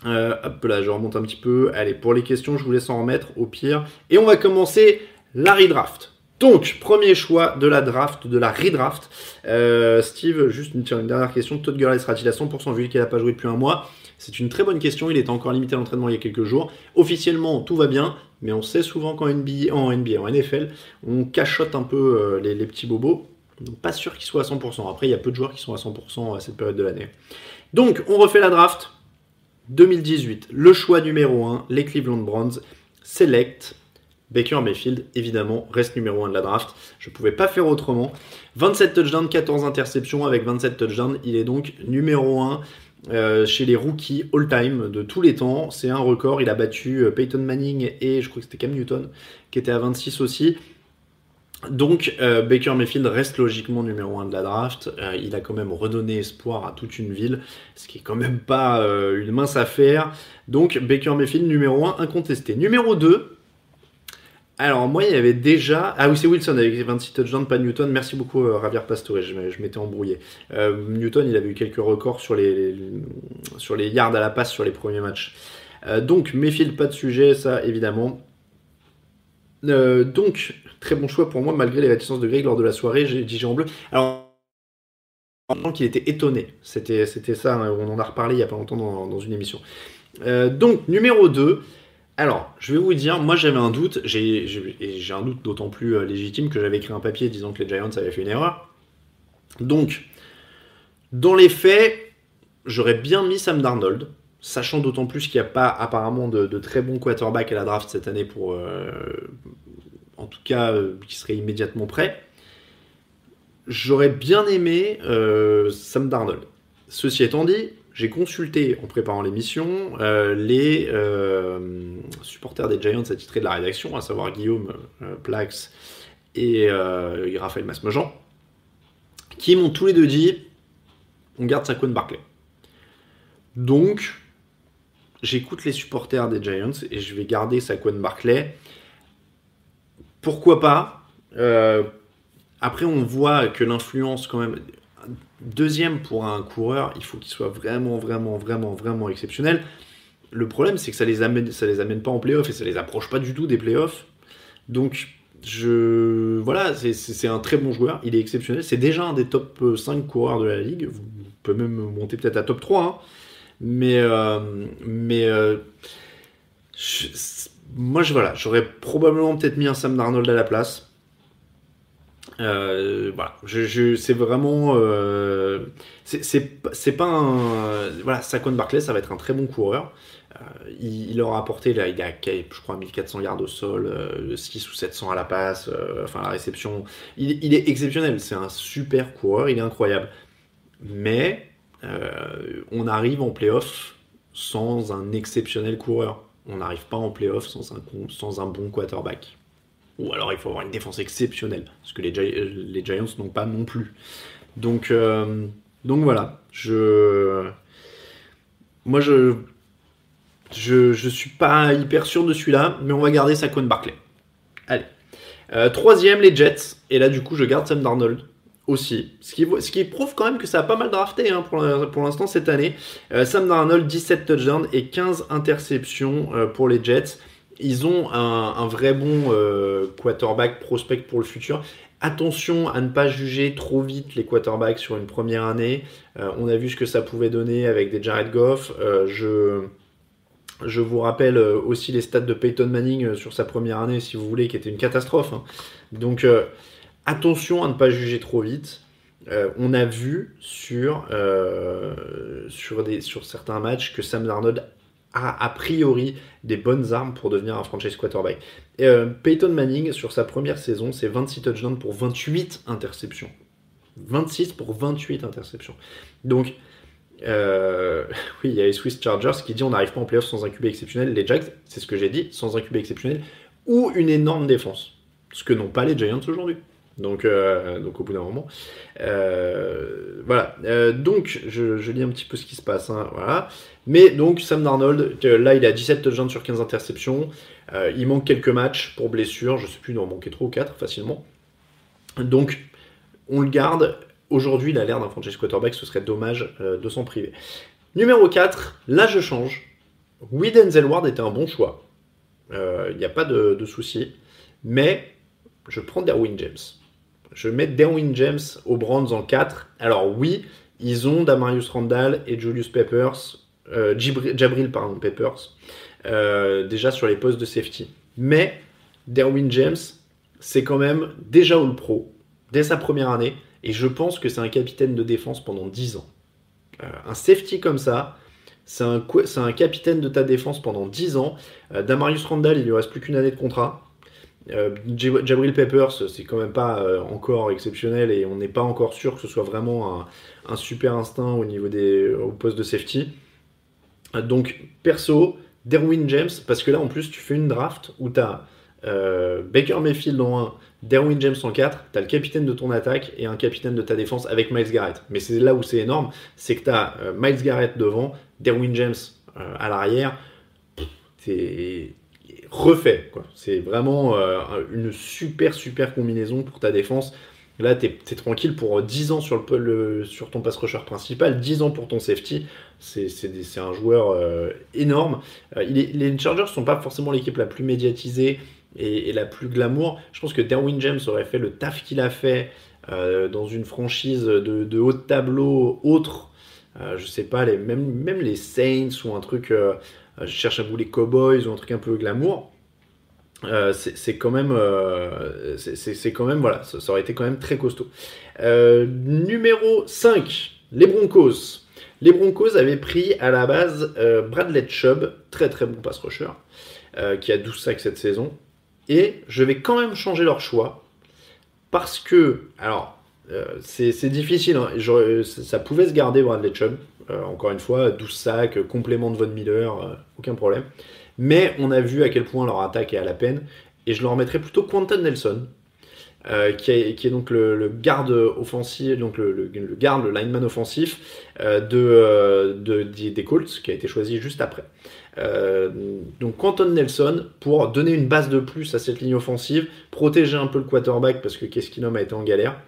hop là, je remonte un petit peu. Allez, pour les questions, je vous laisse en remettre au pire. Et on va commencer la redraft. Donc, premier choix de la draft, de la redraft. Euh, Steve, juste une, dernière question. Todd Gurley sera-t-il à 100% vu qu'il n'a pas joué depuis un mois? C'est une très bonne question. Il était encore limité à l'entraînement il y a quelques jours. Officiellement, tout va bien, mais on sait souvent qu'en NBA, en NFL, on cachote un peu euh, les, petits bobos. Donc, pas sûr qu'il soit à 100%. Après, il y a peu de joueurs qui sont à 100% à cette période de l'année. Donc, on refait la draft. 2018, le choix numéro 1, les Cleveland Browns, select Baker Mayfield, évidemment, reste numéro 1 de la draft. Je ne pouvais pas faire autrement. 27 touchdowns, 14 interceptions. Avec 27 touchdowns, il est donc numéro 1 euh, chez les rookies all-time de tous les temps. C'est un record. Il a battu euh, Peyton Manning et je crois que c'était Cam Newton qui était à 26 aussi. Donc euh, Baker Mayfield reste logiquement numéro 1 de la draft. il a quand même redonné espoir à toute une ville, ce qui est quand même pas une mince affaire. Donc Baker Mayfield numéro 1 incontesté. Numéro 2, Alors, moi, il y avait déjà. Ah oui, c'est Wilson avec 26 touchdowns, pas Newton. Merci beaucoup, euh, Javier. Je, m'étais embrouillé. Euh, Newton, il avait eu quelques records sur les, yards à la passe sur les premiers matchs. Euh, donc, Mayfield, pas de sujet, ça, évidemment. Euh, donc, très bon choix pour moi, malgré les réticences de Greg lors de la soirée. J'ai dit en bleu. Alors, qu'il était étonné. C'était, ça, hein, on en a reparlé il y a pas longtemps dans, dans une émission. Donc, numéro 2. Alors, je vais vous dire, moi j'avais un doute, j'ai, et j'ai un doute d'autant plus euh, légitime que j'avais écrit un papier disant que les Giants avaient fait une erreur. Donc, dans les faits, j'aurais bien mis Sam Darnold, sachant d'autant plus qu'il n'y a pas apparemment de, très bons quarterbacks à la draft cette année pour, euh, en tout cas, euh, qui serait immédiatement prêt. J'aurais bien aimé Sam Darnold. Ceci étant dit, j'ai consulté en préparant l'émission euh, les euh, supporters des Giants attitrés de la rédaction, à savoir Guillaume euh, Plax et Raphaël Masmejean, qui m'ont tous les deux dit on garde Saquon Barclay. Donc, j'écoute les supporters des Giants et je vais garder Saquon Barclay. Pourquoi pas Après, on voit que l'influence, quand même, deuxième pour un coureur, il faut qu'il soit vraiment, vraiment, vraiment, vraiment exceptionnel. Le problème, c'est que ça les amène, ça les amène pas en playoff et ça les approche pas du tout des playoffs. Donc, je, voilà, c'est- un très bon joueur. Il est exceptionnel. C'est déjà un des top 5 coureurs de la ligue. Vous pouvez même monter peut-être à top 3. hein. Mais, euh, mais euh, moi, je, voilà, j'aurais probablement peut-être mis un Sam Darnold à la place. Euh, voilà, c'est vraiment, euh, c'est- pas- un, voilà, Saquon Barclay, ça va être un très bon coureur. Euh, il, il aura apporté là, il a, je crois, 1400 yards au sol, euh, 6 ou 700 à la passe, enfin la réception. Il, est exceptionnel, c'est un super coureur, il est incroyable. Mais on arrive en playoff sans un exceptionnel coureur. On n'arrive pas en playoff sans un bon quarterback. Ou alors il faut avoir une défense exceptionnelle, ce que les, euh, Giants n'ont pas non plus. Donc, euh, voilà, moi je, je, suis pas hyper sûr de celui-là, mais on va garder Saquon Barclay. Allez. Euh, troisième, les Jets. Et là, du coup, je garde Sam Darnold aussi. Ce qui, prouve quand même que ça a pas mal drafté hein, pour, l'instant cette année. Sam Darnold, 17 touchdowns et 15 interceptions pour les Jets. Ils ont un, vrai bon euh, quarterback prospect pour le futur. Attention à ne pas juger trop vite les quarterbacks sur une première année. Euh, on a vu ce que ça pouvait donner avec des Jared Goff. Euh, je, je vous rappelle aussi les stats de Peyton Manning sur sa première année, si vous voulez, qui était une catastrophe. hein. Donc attention à ne pas juger trop vite. On a vu sur, sur, des, sur certains matchs que Sam Darnold a priori des bonnes armes pour devenir un franchise quarterback. Et, euh, Peyton Manning, sur sa première saison, c'est 26 touchdowns pour 28 interceptions. 26 pour 28 interceptions. Donc, euh, oui, il y a les Swiss Chargers qui dit on n'arrive pas en playoff sans un QB exceptionnel. Les Jags, c'est ce que j'ai dit, sans un QB exceptionnel ou une énorme défense. Ce que n'ont pas les Giants aujourd'hui. Donc, euh, donc au bout d'un moment. Euh, voilà. Euh, donc, je, lis un petit peu ce qui se passe. hein, voilà. Mais donc, Sam Darnold, là, il a 17 touchdowns sur 15 interceptions. Il manque quelques matchs pour blessure. Je sais plus, il en manquait 3 ou 4 facilement. Donc, on le garde. Aujourd'hui, il a l'air d'un franchise quarterback. Ce serait dommage de s'en priver. Numéro 4, là, je change. Denzel Ward était un bon choix. Il n'y a pas de, de souci. Mais je prends Derwin James. Je mets Derwin James aux Browns en 4. Alors oui, ils ont Damarius Randall et Julius Peppers, euh, Jabril pardon, Peppers, euh, déjà sur les postes de safety. Mais Derwin James, c'est quand même déjà All Pro, dès sa première année, et je pense que c'est un capitaine de défense pendant 10 ans. Euh, un safety comme ça, c'est un, capitaine de ta défense pendant 10 ans. Damarius Randall, il lui reste plus qu'une année de contrat. Euh, Jab- Jabril Peppers, c'est quand même pas euh, encore exceptionnel et on n'est pas encore sûr que ce soit vraiment un, super instinct au niveau des au poste de safety. Euh, Donc, perso, Derwin James, parce que là en plus tu fais une draft où tu as Baker Mayfield en 1, Derwin James en 4, tu as le capitaine de ton attaque et un capitaine de ta défense avec Miles Garrett. Mais c'est là où c'est énorme, c'est que tu as Miles Garrett devant, Derwin James à l'arrière. Refait. C'est vraiment une super super combinaison pour ta défense. Là, tu es, tranquille pour 10 ans sur, le, sur ton pass rusher principal, 10 ans pour ton safety. C'est un joueur énorme. les Chargers ne sont pas forcément l'équipe la plus médiatisée et, la plus glamour. Je pense que Derwin James aurait fait le taf qu'il a fait euh, dans une franchise de, haut de tableau autre. Euh, je sais pas, même, même les Saints ou un truc, euh, je cherche à vous les Cowboys ou un truc un peu glamour. c'est quand même, c'est quand même, voilà, ça, aurait été quand même très costaud. numéro 5, les Broncos. Les Broncos avaient pris à la base Bradley Chubb, très très bon pass rusher, qui a 12 sacs cette saison. Et je vais quand même changer leur choix. Parce que, alors, euh, c'est difficile. Hein. ça pouvait se garder Bradley Chubb. Euh, encore une fois, 12 sacs, complément de Von Miller, euh, aucun problème. Mais on a vu à quel point leur attaque est à la peine. Et je leur mettrais plutôt Quentin Nelson, qui, est, donc le, garde offensif, donc le, garde, le lineman offensif de, des Colts, qui a été choisi juste après. Euh, donc Quentin Nelson pour donner une base de plus à cette ligne offensive, protéger un peu le quarterback parce que Keskinum a été en galère.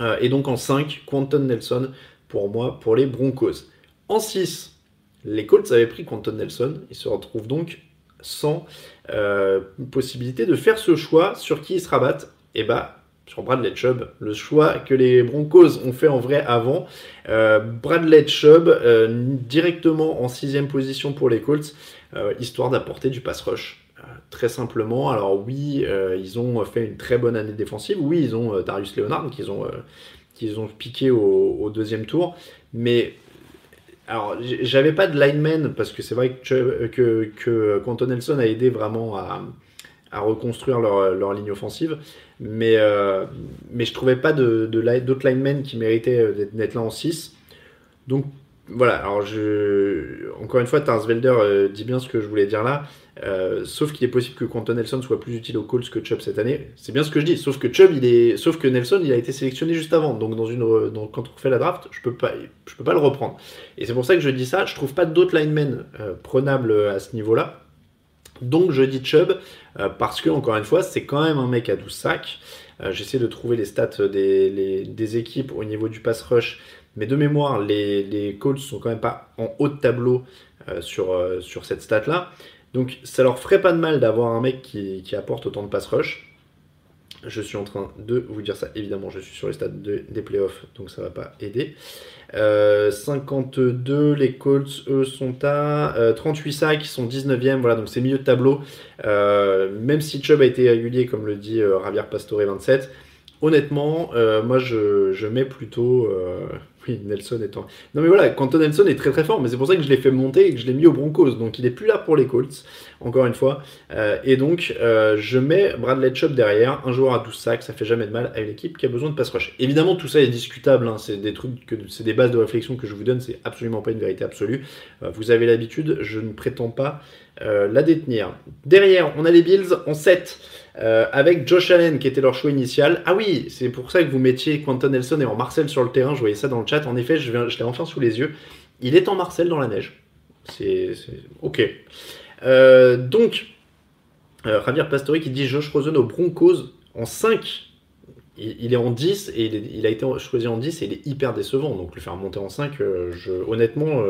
Euh, et donc en 5, Quentin Nelson pour moi pour les Broncos. En 6, les Colts avaient pris Quentin Nelson. Ils se retrouvent donc sans euh, possibilité de faire ce choix sur qui ils se rabattent? Et bah sur Bradley Chubb, le choix que les Broncos ont fait en vrai avant. Euh, Bradley Chubb euh, directement en sixième position pour les Colts, histoire d'apporter du pass rush. très simplement, alors oui, ils ont fait une très bonne année défensive. Oui, ils ont Darius Leonard qu'ils ont, qu'ils ont piqué au, deuxième tour. Mais alors, j'avais pas de lineman parce que c'est vrai que, que, que Quentin Nelson a aidé vraiment à, à reconstruire leur, leur, ligne offensive. Mais, euh, mais je trouvais pas de, d'autres linemen qui méritaient d'être là en 6. Donc voilà, alors je... encore une fois, Tarsvelder euh, dit bien ce que je voulais dire là. sauf qu'il est possible que Quentin Nelson soit plus utile aux Colts que Chubb cette année. C'est bien ce que je dis. Sauf que Chubb, il est, sauf que Nelson, il a été sélectionné juste avant. Donc dans une, quand on refait la draft, je peux pas, je peux pas le reprendre. Et c'est pour ça que je dis ça. Je trouve pas d'autres linemen prenables à ce niveau-là. Donc je dis Chubb euh, parce que, encore une fois, c'est quand même un mec à 12 sacs. Euh, j'essaie de trouver les stats des, équipes au niveau du pass rush. Mais de mémoire, les, les Colts sont quand même pas en haut de tableau euh, sur, sur cette stat-là. Donc ça leur ferait pas de mal d'avoir un mec qui, qui apporte autant de pass rush. Je suis en train de vous dire ça. Évidemment, je suis sur les stades des playoffs, donc ça va pas aider. 52, euh, les Colts, eux, sont à 38 euh, sacs, ils sont 19e, voilà, donc c'est milieu de tableau. Euh, même si Chubb a été régulier, comme le dit Javier Pastore 27, honnêtement, moi je, je, mets plutôt oui, Nelson étant. Non, mais voilà, Quentin Nelson est très très fort, mais c'est pour ça que je l'ai fait monter et que je l'ai mis au Broncos. Donc il est plus là pour les Colts, encore une fois. Euh, et donc euh, je mets Bradley Chubb derrière, un joueur à 12 sacs, ça fait jamais de mal à une équipe qui a besoin de pass rush. Évidemment, tout ça est discutable, hein. c'est des trucs, c'est des bases de réflexion que je vous donne, c'est absolument pas une vérité absolue. Euh, vous avez l'habitude, je ne prétends pas la détenir. Derrière, on a les Bills en 7. Euh, avec Josh Allen qui était leur choix initial. Ah oui, c'est pour ça que vous mettiez Quentin Nelson et en Marcel sur le terrain. Je voyais ça dans le chat. En effet, je, je l'ai enfin sous les yeux. Il est en Marcel dans la neige. C'est ok. Euh, donc, euh, Javier Pastori qui dit Josh Rosen aux Broncos en 5. Il, est en 10 et il, a été choisi en 10 et il est hyper décevant. Donc le faire monter en 5, je, honnêtement,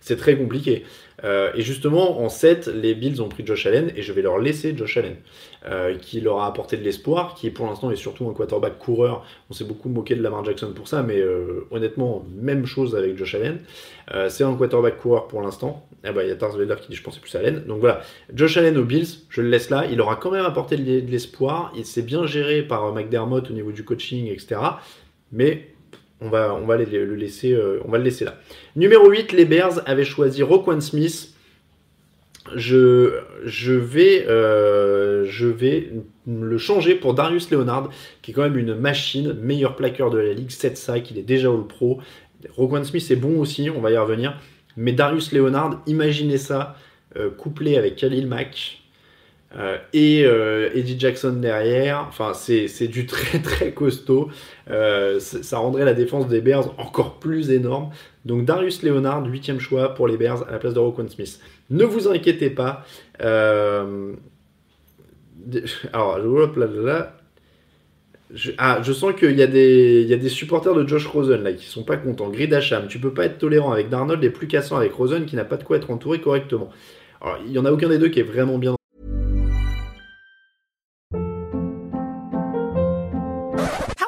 c'est très compliqué. et justement, en 7, les Bills ont pris Josh Allen et je vais leur laisser Josh Allen. Euh, qui leur a apporté de l'espoir, qui pour l'instant est surtout un quarterback coureur. On s'est beaucoup moqué de Lamar Jackson pour ça, mais euh, honnêtement, même chose avec Josh Allen. Euh, c'est un quarterback coureur pour l'instant. Ah bah, il y a Tars Vader qui dit je pensais plus à Allen. Donc voilà, Josh Allen aux Bills, je le laisse là. Il aura quand même apporté de l'espoir. Il s'est bien géré par McDermott au niveau du coaching, etc. Mais on va, on va le laisser, là. Numéro 8, les Bears avaient choisi Roquan Smith je, je, vais, euh, je vais le changer pour Darius Leonard, qui est quand même une machine, meilleur plaqueur de la ligue, 7 sacs, il est déjà All Pro. Roquan Smith est bon aussi, on va y revenir. Mais Darius Leonard, imaginez ça, euh, couplé avec Khalil Mack euh, et Eddie Jackson derrière. Enfin, c'est du très très costaud. ça rendrait la défense des Bears encore plus énorme. Donc Darius Leonard, huitième choix pour les Bears à la place de Roquan Smith. Ne vous inquiétez pas. Euh, Alors, je là, là, ah, je sens qu'il y, y a des supporters de Josh Rosen là qui sont pas contents. Grid Hacham, tu peux pas être tolérant avec Darnold et plus cassant avec Rosen qui n'a pas de quoi être entouré correctement. Il y en a aucun des deux qui est vraiment bien.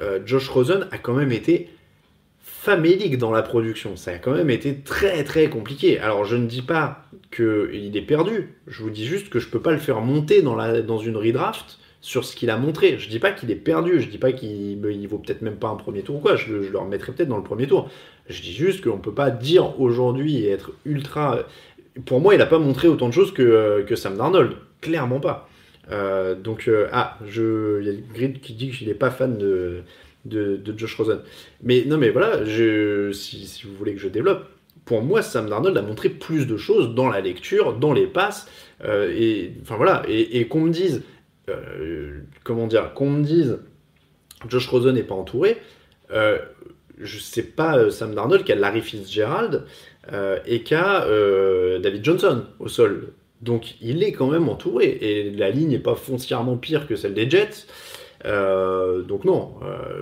Euh, Josh Rosen a quand même été famélique dans la production. Ça a quand même été très très compliqué. Alors je ne dis pas qu'il est perdu. Je vous dis juste que je peux pas le faire monter dans, une redraft sur ce qu'il a montré. Je dis pas qu'il est perdu, je dis pas qu'il il vaut peut-être même pas un premier tour ou quoi, je, le remettrai peut-être dans le premier tour. Je dis juste qu'on peut pas dire aujourd'hui et être ultra. Pour moi, il a pas montré autant de choses que, que Sam Darnold, clairement pas. Euh, donc, euh, ah, il y a le grid qui dit qu'il n'est pas fan de, de, Josh Rosen. Mais non, mais voilà, si, vous voulez que je développe, pour moi, Sam Darnold a montré plus de choses dans la lecture, dans les passes, euh, et enfin voilà, et, qu'on me dise, comment dire, qu'on me dise Josh Rosen n'est pas entouré, je sais pas Sam Darnold qui a Larry Fitzgerald et qui a David Johnson au sol. Donc il est quand même entouré et la ligne n'est pas foncièrement pire que celle des Jets. donc non,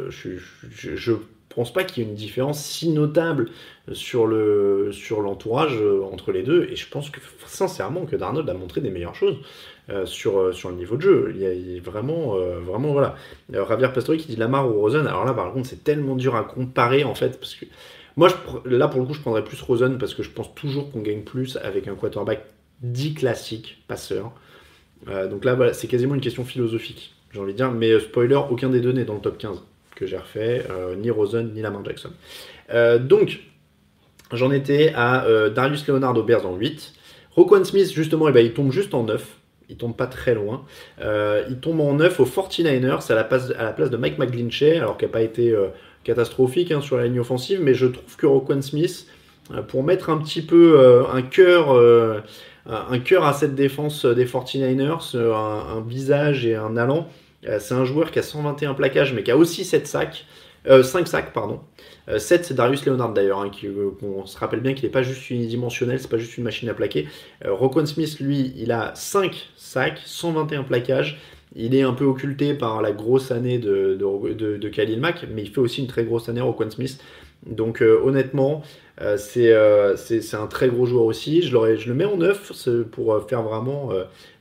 je, je, je pense pas qu'il y ait une différence si notable sur le sur l'entourage entre les deux et je pense que sincèrement que Darnold a montré des meilleures choses euh, sur, euh, sur le niveau de jeu. Il y a, vraiment, euh, vraiment, voilà. Euh, Javier Pastori qui dit Lamar ou Rosen. Alors là, par contre, c'est tellement dur à comparer, en fait, parce que moi, là, pour le coup, je prendrais plus Rosen parce que je pense toujours qu'on gagne plus avec un quarterback dit classique, passeur. Euh, donc là, c'est quasiment une question philosophique, j'ai envie de dire. Mais spoiler, aucun des deux n'est dans le top 15 que j'ai refait, ni Rosen, ni Lamar Jackson. donc, j'en étais à Darius Leonard au Bears en 8. Roquan Smith, justement, eh ben, il tombe juste en 9 il tombe pas très loin. Euh, il tombe en 9 aux 49ers à la place, à la place de Mike McGlinchey, alors qu'il n'a pas été euh, catastrophique hein, sur la ligne offensive, mais je trouve que Roquan Smith, euh, pour mettre un petit peu euh, un cœur euh, un cœur à cette défense des 49ers, un, un visage et un allant, c'est un joueur qui a 121 plaquages, mais qui a aussi 7 sacs. 5 sacs, pardon. 7, c'est Darius Leonard d'ailleurs, hein, on se rappelle bien qu'il n'est pas juste unidimensionnel, c'est pas juste une machine à plaquer. Euh, Smith, lui, il a 5 sacs, 121 plaquages. Il est un peu occulté par la grosse année de Khalil Mack, mais il fait aussi une très grosse année, Roquan Smith. Donc euh, honnêtement, euh, c'est euh, un très gros joueur aussi. Je, le mets en 9 pour faire vraiment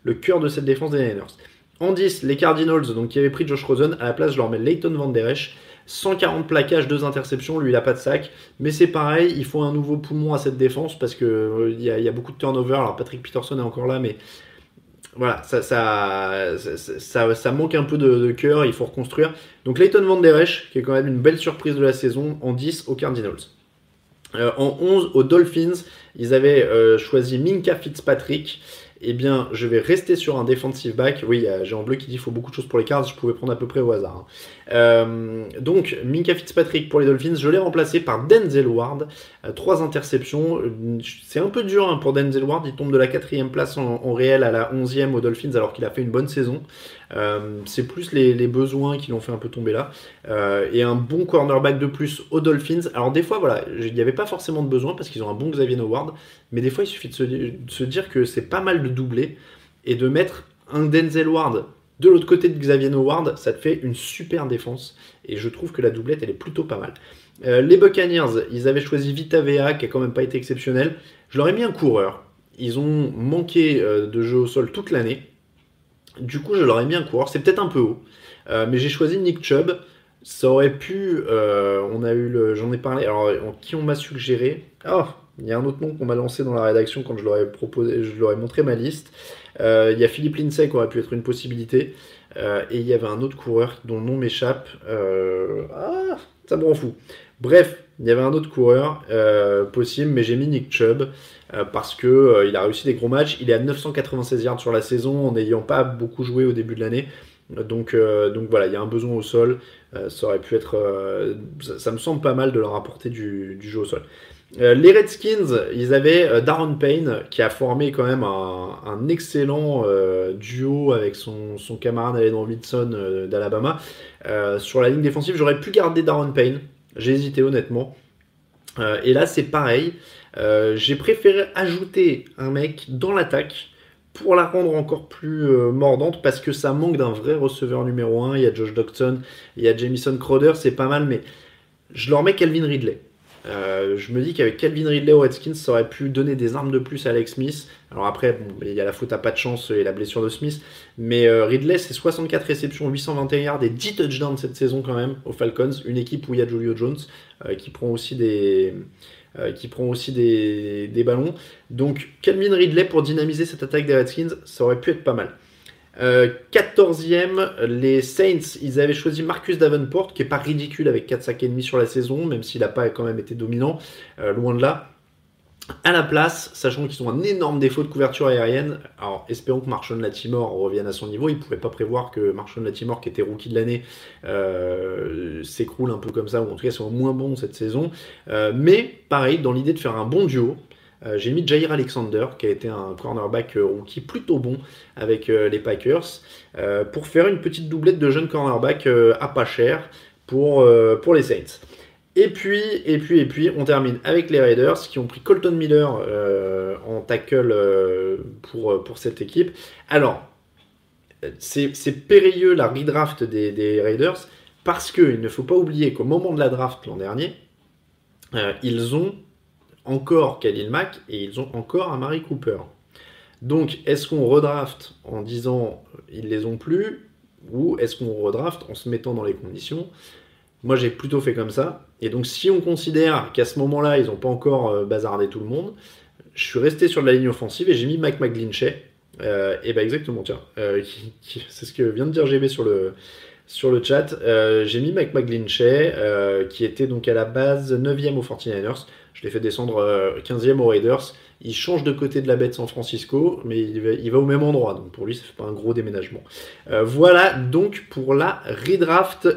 le cœur de cette défense des Niners. En 10, les Cardinals, donc qui avaient pris Josh Rosen, à la place je leur mets Leighton Van Der Esch. 140 plaquages, 2 interceptions, lui il a pas de sac. Mais c'est pareil, il faut un nouveau poumon à cette défense parce que il y, a, y, a beaucoup de turnover. Alors Patrick Peterson est encore là, mais voilà, ça, manque un peu de, cœur, il faut reconstruire. Donc Leighton Van Der Esch, qui est quand même une belle surprise de la saison, en 10 aux Cardinals. Euh, en 11 aux Dolphins, ils avaient euh, choisi Minka Fitzpatrick eh bien, je vais rester sur un defensive back. Oui, j'ai en bleu qui dit qu'il faut beaucoup de choses pour les Cards, je pouvais prendre à peu près au hasard. Euh, donc, Minka Fitzpatrick pour les Dolphins, je l'ai remplacé par Denzel Ward. Euh, trois interceptions. C'est un peu dur hein, pour Denzel Ward, il tombe de la quatrième place en, réel à la onzième aux Dolphins alors qu'il a fait une bonne saison. Euh, c'est plus les, besoins qui l'ont fait un peu tomber là. Euh, et un bon cornerback de plus aux Dolphins. Alors des fois, voilà, il n'y avait pas forcément de besoin parce qu'ils ont un bon Xavier Howard, mais des fois il suffit de se dire que c'est pas mal de doubler et de mettre un Denzel Ward de l'autre côté de Xavier Howard, ça te fait une super défense. Et je trouve que la doublette, elle est plutôt pas mal. Euh, les Buccaneers, ils avaient choisi Vita Vea, qui a quand même pas été exceptionnel. Je leur ai mis un coureur. Ils ont manqué euh, de jeu au sol toute l'année. Du coup, je leur ai mis un coureur. C'est peut-être un peu haut, mais j'ai choisi Nick Chubb. Ça aurait pu. on a eu. J'en ai parlé. Alors, qui on m'a suggéré? Oh, il y a un autre nom qu'on m'a lancé dans la rédaction quand je leur ai proposé, je leur ai montré ma liste. Il y a Philippe Lindsay qui aurait pu être une possibilité. et il y avait un autre coureur dont le nom m'échappe. ah, ça me rend fou. Bref, il y avait un autre coureur euh, possible, mais j'ai mis Nick Chubb euh, parce que euh, il a réussi des gros matchs. Il est à 996 yards sur la saison en n'ayant pas beaucoup joué au début de l'année. Donc, donc voilà, il y a un besoin au sol. ça aurait pu être. Ça, me semble pas mal de leur apporter du, jeu au sol. Les Redskins, ils avaient Darren Payne qui a formé quand même un, excellent duo avec son, son camarade Allen Robinson d'Alabama. sur la ligne défensive, j'aurais pu garder Darren Payne j'ai hésité honnêtement. Euh, et là, c'est pareil. Euh, j'ai préféré ajouter un mec dans l'attaque pour la rendre encore plus euh, mordante parce que ça manque d'un vrai receveur numéro 1. Il y a Josh Docton, il y a Jamison Crowder, c'est pas mal, mais je leur mets Calvin Ridley. Euh, je me dis qu'avec Calvin Ridley aux Redskins, ça aurait pu donner des armes de plus à Alex Smith. Alors après, il y a la faute à pas de chance et la blessure de Smith. Mais euh, Ridley, c'est 64 réceptions, 821 yards et 10 touchdowns cette saison quand même aux Falcons. Une équipe où il y a Julio Jones euh, qui prend aussi des des, ballons. Donc Calvin Ridley pour dynamiser cette attaque des Redskins, ça aurait pu être pas mal. 14e, euh, les Saints, ils avaient choisi Marcus Davenport, qui est pas ridicule avec 4 sacs et demi sur la saison, même s'il n'a pas quand même été dominant, euh, loin de là. À la place, sachant qu'ils ont un énorme défaut de couverture aérienne, alors espérons que Marshall Latimore revienne à son niveau. Il ne pouvait pas prévoir que Marshall Latimore, qui était rookie de l'année, euh, s'écroule un peu comme ça, ou en tout cas soit moins bon cette saison. mais pareil, dans l'idée de faire un bon duo, j'ai mis Jair Alexander, qui a été un cornerback euh, rookie plutôt bon avec euh, les Packers, pour faire une petite doublette de jeunes cornerbacks à pas cher pour, les Saints. Et puis, et puis, et puis, on termine avec les Raiders qui ont pris Colton Miller en tackle pour, cette équipe. Alors, c'est périlleux la redraft des Raiders parce qu'il ne faut pas oublier qu'au moment de la draft l'an dernier, ils ont encore Khalil Mack et ils ont encore un Mary Cooper. Donc, est-ce qu'on redraft en disant ils les ont plus ou est-ce qu'on redraft en se mettant dans les conditions? Moi, j'ai plutôt fait comme ça. Et donc, si on considère qu'à ce moment-là, ils n'ont pas encore euh, bazardé tout le monde, je suis resté sur la ligne offensive et j'ai mis Mac McGlinchey. Euh, et bah exactement, tiens, euh, c'est ce que vient de dire GB sur le, sur le chat. j'ai mis Mac McGlinchey, qui était donc à la base 9ème aux 49ers. Je l'ai fait descendre 15e euh, aux Raiders. Il change de côté de la bête San Francisco, mais il va, au même endroit. Donc pour lui, ça fait pas un gros déménagement. Euh, voilà donc pour la redraft.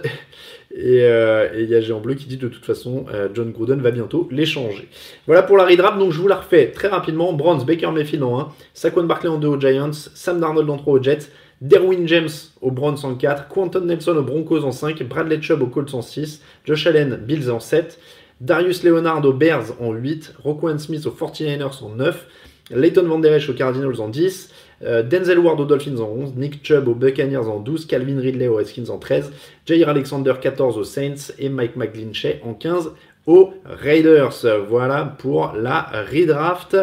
Euh, et il y a Géant Bleu qui dit de toute façon, John Gruden va bientôt l'échanger. Voilà pour la redraft. Donc je vous la refais très rapidement. Bronze, Baker Mayfield en 1, Saquon Barkley en 2 aux Giants, Sam Darnold en 3 aux Jets, Derwin James au Browns en 4, Quentin Nelson aux Broncos en 5, Bradley Chubb aux Colts en 6, Josh Allen, Bills en 7. Darius Leonard aux Bears en 8, Rocco Smith aux 49ers en 9, Leighton Van Der Esch aux Cardinals en 10, euh, Denzel Ward aux Dolphins en 11, Nick Chubb aux Buccaneers en 12, Calvin Ridley aux Redskins en 13, Jair Alexander 14 aux Saints et Mike McGlinchey en 15 aux Raiders. Voilà pour la redraft.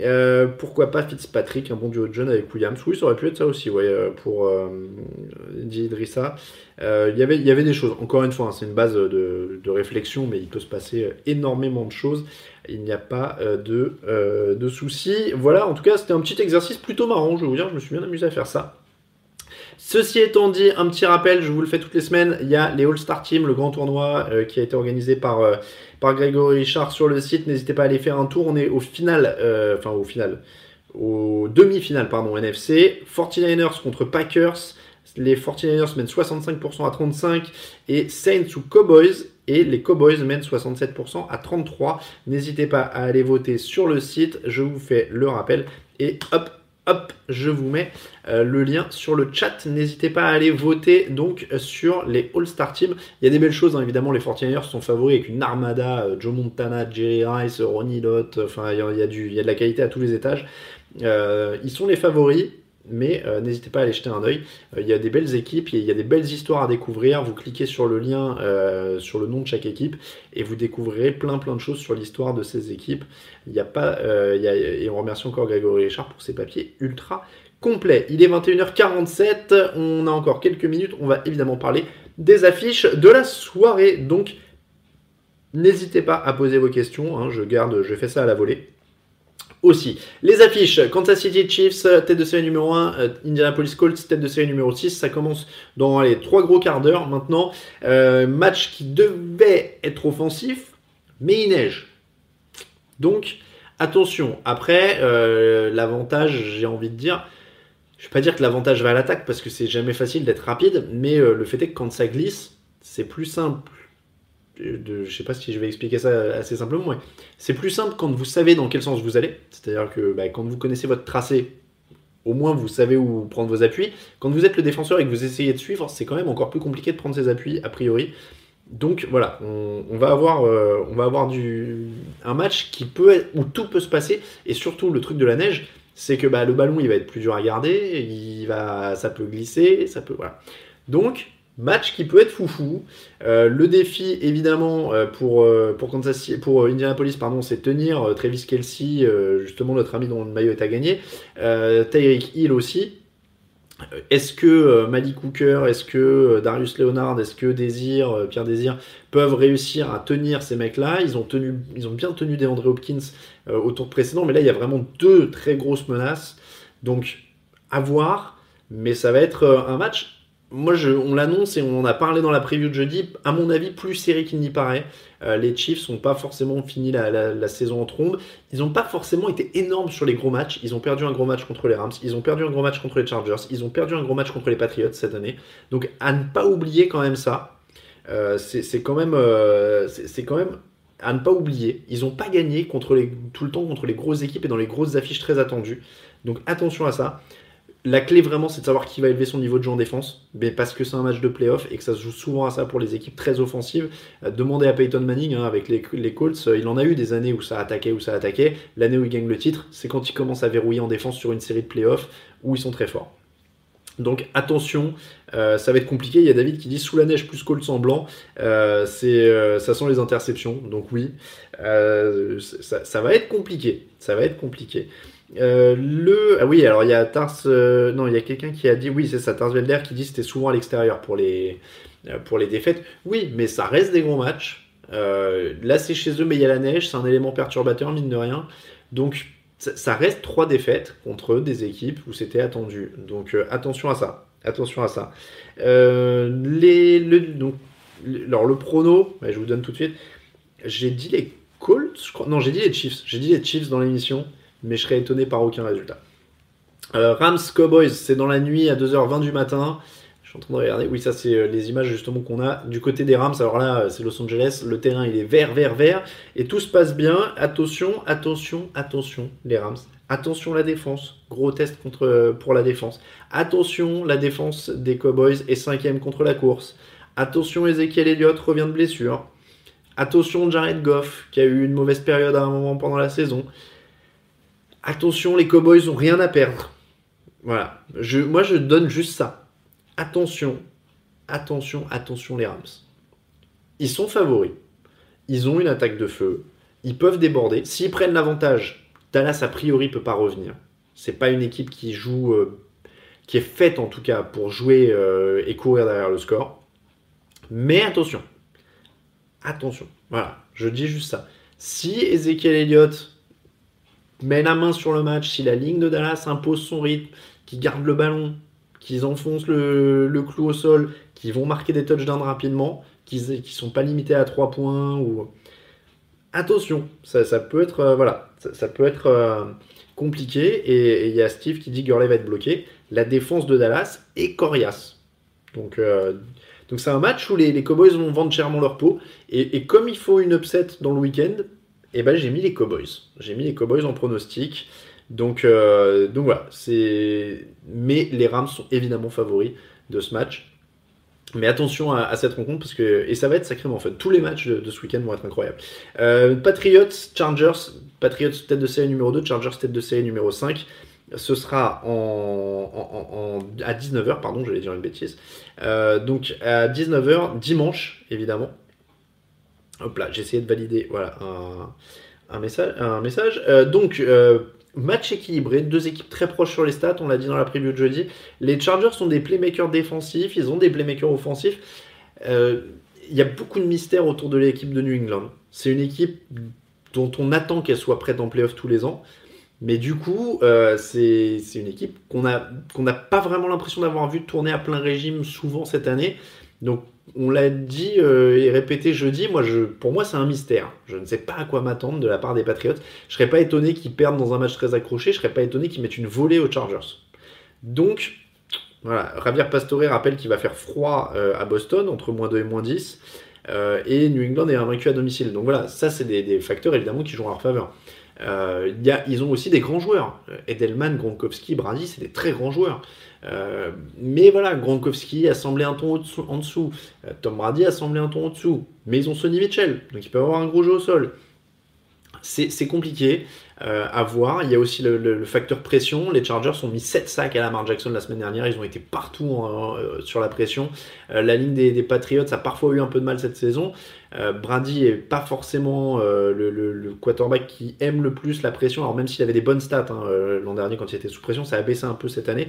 Euh, pourquoi pas Fitzpatrick, un bon duo de jeunes avec Williams Oui, ça aurait pu être ça aussi, euh, pour euh. Euh, Il y avait des choses, encore une fois, hein, c'est une base de, réflexion, mais il peut se passer énormément de choses. Il n'y a pas de, de soucis. Voilà, en tout cas, c'était un petit exercice plutôt marrant, je vais vous dire, je me suis bien amusé à faire ça. Ceci étant dit, un petit rappel, je vous le fais toutes les semaines, il y a les All-Star Team, le grand tournoi qui a été organisé par par Grégory Richard sur le site. N'hésitez pas à aller faire un tour. On est au final, euh, enfin au final, au demi-finale, pardon, NFC. 49ers contre Packers. Les 49ers mènent 65% à 35 et Saints ou Cowboys et les Cowboys mènent 67% à 33. N'hésitez pas à aller voter sur le site, je vous fais le rappel et hop, hop, je vous mets euh, le lien sur le chat. N'hésitez pas à aller voter donc sur les All-Star Team. Il y a des belles choses, hein. évidemment, les 49ers sont favoris avec une armada, euh, Joe Montana, Jerry Rice, Ronnie Lott, enfin il y, a, y a de la qualité à tous les étages. Euh, ils sont les favoris mais euh, n'hésitez pas à aller jeter un oeil. Euh, il y a des belles équipes, il y a des belles histoires à découvrir. Vous cliquez sur le lien, euh, sur le nom de chaque équipe, et vous découvrirez plein plein de choses sur l'histoire de ces équipes. Il n'y a pas, et on remercie encore Grégory Richard pour ses papiers ultra complet. Il est 21h47, on a encore quelques minutes, on va évidemment parler des affiches de la soirée. Donc, n'hésitez pas à poser vos questions, hein, je garde, je fais ça à la volée. Aussi, les affiches, Kansas City Chiefs, tête de série numéro 1, euh, Indianapolis Colts, tête de série numéro 6, ça commence dans les trois gros quarts d'heure maintenant. Euh, match qui devait être offensif, mais il neige. Donc, attention, après, euh, l'avantage, j'ai envie de dire, je ne vais pas dire que l'avantage va à l'attaque parce que c'est jamais facile d'être rapide, mais le fait est que quand ça glisse, c'est plus simple de, je sais pas si je vais expliquer ça assez simplement, mais c'est plus simple quand vous savez dans quel sens vous allez. C'est-à-dire que bah, quand vous connaissez votre tracé, au moins vous savez où prendre vos appuis. Quand vous êtes le défenseur et que vous essayez de suivre, c'est quand même encore plus compliqué de prendre ses appuis a priori. Donc voilà, on, va avoir, euh, un match qui peut où tout peut se passer. Et surtout, le truc de la neige, c'est que bah, le ballon il va être plus dur à garder, il va, ça peut glisser, ça peut. Voilà. Donc, Match qui peut être foufou. Euh, le défi, évidemment, euh, pour, euh, pour, Kansas, pour Indianapolis, pardon, c'est tenir Travis Kelsey, justement notre ami dont le maillot est à gagner. Tyreek Hill aussi. Est-ce que Malik Cooker, est-ce que Darius Leonard, est-ce que Désir, Pierre Désir peuvent réussir à tenir ces mecs-là? Ils ont, ils ont bien tenu des André Hopkins au tour précédent, mais là il y a vraiment deux très grosses menaces. Donc à voir, mais ça va être un match moi, on l'annonce et on en a parlé dans la preview de jeudi. À mon avis, plus serré qu'il n'y paraît. Euh, les Chiefs n'ont pas forcément fini la, saison en trombe. Ils n'ont pas forcément été énormes sur les gros matchs. Ils ont perdu un gros match contre les Rams. Ils ont perdu un gros match contre les Chargers. Ils ont perdu un gros match contre les Patriots cette année. Donc, à ne pas oublier quand même ça. Euh, c'est quand même, euh, c'est quand même à ne pas oublier. Ils n'ont pas gagné tout le temps contre les grosses équipes et dans les grosses affiches très attendues. Donc, attention à ça la clé vraiment, c'est de savoir qui va élever son niveau de jeu en défense, mais parce que c'est un match de playoff et que ça se joue souvent à ça pour les équipes très offensives. Euh, demandez à Peyton Manning hein, avec les, Colts, euh, il en a eu des années où ça attaquait, où ça attaquait. L'année où il gagne le titre, c'est quand il commence à verrouiller en défense sur une série de playoffs où ils sont très forts. Donc attention, euh, ça va être compliqué. Il y a David qui dit sous la neige plus Colts en blanc, ça sent les interceptions. Donc oui, ça, va être compliqué. Ça va être compliqué. Euh, le ah oui alors il y a Tars euh, non il y a quelqu'un qui a dit oui c'est ça Tars Velder qui dit c'était souvent à l'extérieur pour les euh, pour les défaites. Oui mais ça reste des gros matchs. Là c'est chez eux mais il y a la neige c'est un élément perturbateur mine de rien. Donc ça, reste trois défaites contre des équipes où c'était attendu. Donc attention à ça attention à ça. Les le, donc alors le prono bah, je vous donne tout de suite. J'ai dit les Colts je crois non j'ai dit les Chiefs j'ai dit les Chiefs dans l'émission mais je serais étonné par aucun résultat. Euh, Rams Cowboys, c'est dans la nuit à 2h20 du matin. Je suis en train de regarder. Oui, ça, c'est euh, les images justement qu'on a du côté des Rams. Alors là, c'est Los Angeles. Le terrain, il est vert, vert, vert. Et tout se passe bien. Attention, attention, attention, les Rams. Attention la défense. Gros test euh, pour la défense. Attention, la défense des Cowboys est cinquième contre la course. Attention, Ezekiel Elliott revient de blessure. Attention, Jared Goff, qui a eu une mauvaise période à un moment pendant la saison. Attention, les Cowboys n'ont rien à perdre. Voilà. Moi, je donne juste ça. Attention, attention, attention, les Rams. Ils sont favoris. Ils ont une attaque de feu. Ils peuvent déborder. S'ils prennent l'avantage, Dallas, a priori, peut pas revenir. C'est pas une équipe qui joue, euh, qui est faite en tout cas pour jouer euh, et courir derrière le score. Mais attention. Attention. Voilà. Je dis juste ça. Si Ezekiel Elliott met la main sur le match, si la ligne de Dallas impose son rythme, qui garde le ballon, qu'ils enfoncent le, clou au sol, qui vont marquer des touchdowns rapidement, qui ne sont pas limités à 3 points attention, ça, peut être euh, voilà, ça, peut être euh, compliqué et il y a Steve qui dit que Gurley va être bloqué. La défense de Dallas est coriace. Donc euh, donc c'est un match où les, Cowboys vont vendre chèrement leur peau et, comme il faut une upset dans le week-end, eh ben j'ai mis les Cowboys. J'ai mis les Cowboys en pronostic. Donc, euh, donc voilà. Mais les Rams sont évidemment favoris de ce match. Mais attention à, cette rencontre parce que et ça va être sacrément fun. Tous les matchs de, ce week-end vont être incroyables. Euh, Patriots, Chargers, Patriots tête de série numéro 2, Chargers tête de série numéro 5. Ce sera en, à 19h, pardon, j'allais dire une bêtise. Euh, donc à 19h, dimanche, évidemment. Hop là, j'ai essayé de valider voilà, un, message. Un message. Euh, donc, euh, match équilibré, deux équipes très proches sur les stats, on l'a dit dans la preview de jeudi. Les Chargers sont des playmakers défensifs, ils ont des playmakers offensifs. Euh, il y a beaucoup de mystères autour de l'équipe de New England. C'est une équipe dont on attend qu'elle soit prête en playoff tous les ans. Mais du coup, c'est une équipe qu'on n'a pas vraiment l'impression d'avoir vu tourner à plein régime souvent cette année. Donc on l'a dit euh, et répété jeudi, moi pour moi c'est un mystère. Je ne sais pas à quoi m'attendre de la part des Patriots. Je serais pas étonné qu'ils perdent dans un match très accroché, je serais pas étonné qu'ils mettent une volée aux Chargers. Donc voilà, Javier Pastore rappelle qu'il va faire froid euh, à Boston entre moins 2 et moins 10. Euh, et New England est invaincu à domicile. Donc voilà, ça c'est des, facteurs évidemment qui jouent en leur faveur. Y a, ils ont aussi des grands joueurs. Edelman, Gronkowski, Brady, c'est des très grands joueurs. Euh, mais voilà, Gronkowski a semblé un ton en dessous. Euh, Tom Brady a semblé un ton en dessous. Mais ils ont Sonny Mitchell, donc ils peuvent avoir un gros jeu au sol. C'est compliqué euh, à voir. Il y a aussi le, facteur pression. Les Chargers ont mis 7 sacs à Lamar Jackson la semaine dernière. Ils ont été partout sur la pression. la ligne des, Patriots a parfois eu un peu de mal cette saison. Brady est pas forcément le, quarterback qui aime le plus la pression. Alors même s'il avait des bonnes stats hein, l'an dernier quand il était sous pression, ça a baissé un peu cette année.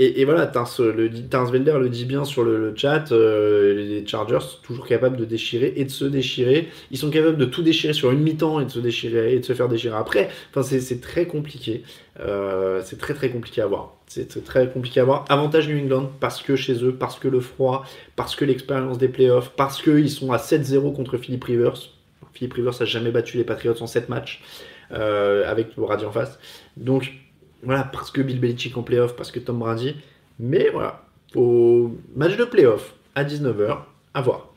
Et, voilà, Tars, le, le dit bien sur le, chat, euh, les Chargers sont toujours capables de déchirer et de se déchirer. Ils sont capables de tout déchirer sur une mi-temps et de se déchirer et de se faire déchirer après. Enfin, c'est très compliqué. Euh, c'est très très compliqué à voir. C'est très compliqué à voir. Avantage New England parce que chez eux, parce que le froid, parce que l'expérience des playoffs, parce qu'ils sont à 7-0 contre Philip Rivers. Philip Rivers n'a jamais battu les Patriots en 7 matchs euh, avec le en face. Donc voilà, parce que Bill Belichick en playoff, parce que Tom Brady. Mais voilà, au match de playoff à 19h, à voir.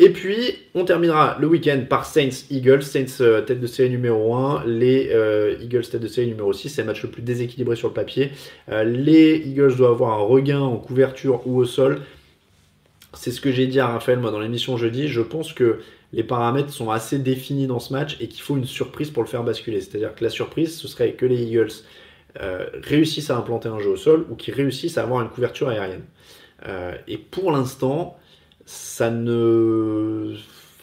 Et puis, on terminera le week-end par Saints-Eagles. Saints, euh, tête de série numéro 1, les euh, Eagles tête de série numéro 6. C'est le match le plus déséquilibré sur le papier. Euh, les Eagles doivent avoir un regain en couverture ou au sol. C'est ce que j'ai dit à Raphaël moi dans l'émission jeudi. Je pense que les paramètres sont assez définis dans ce match et qu'il faut une surprise pour le faire basculer. C'est-à-dire que la surprise, ce serait que les Eagles réussissent à implanter un jeu au sol ou qui réussissent à avoir une couverture aérienne. Euh, et pour l'instant, ça ne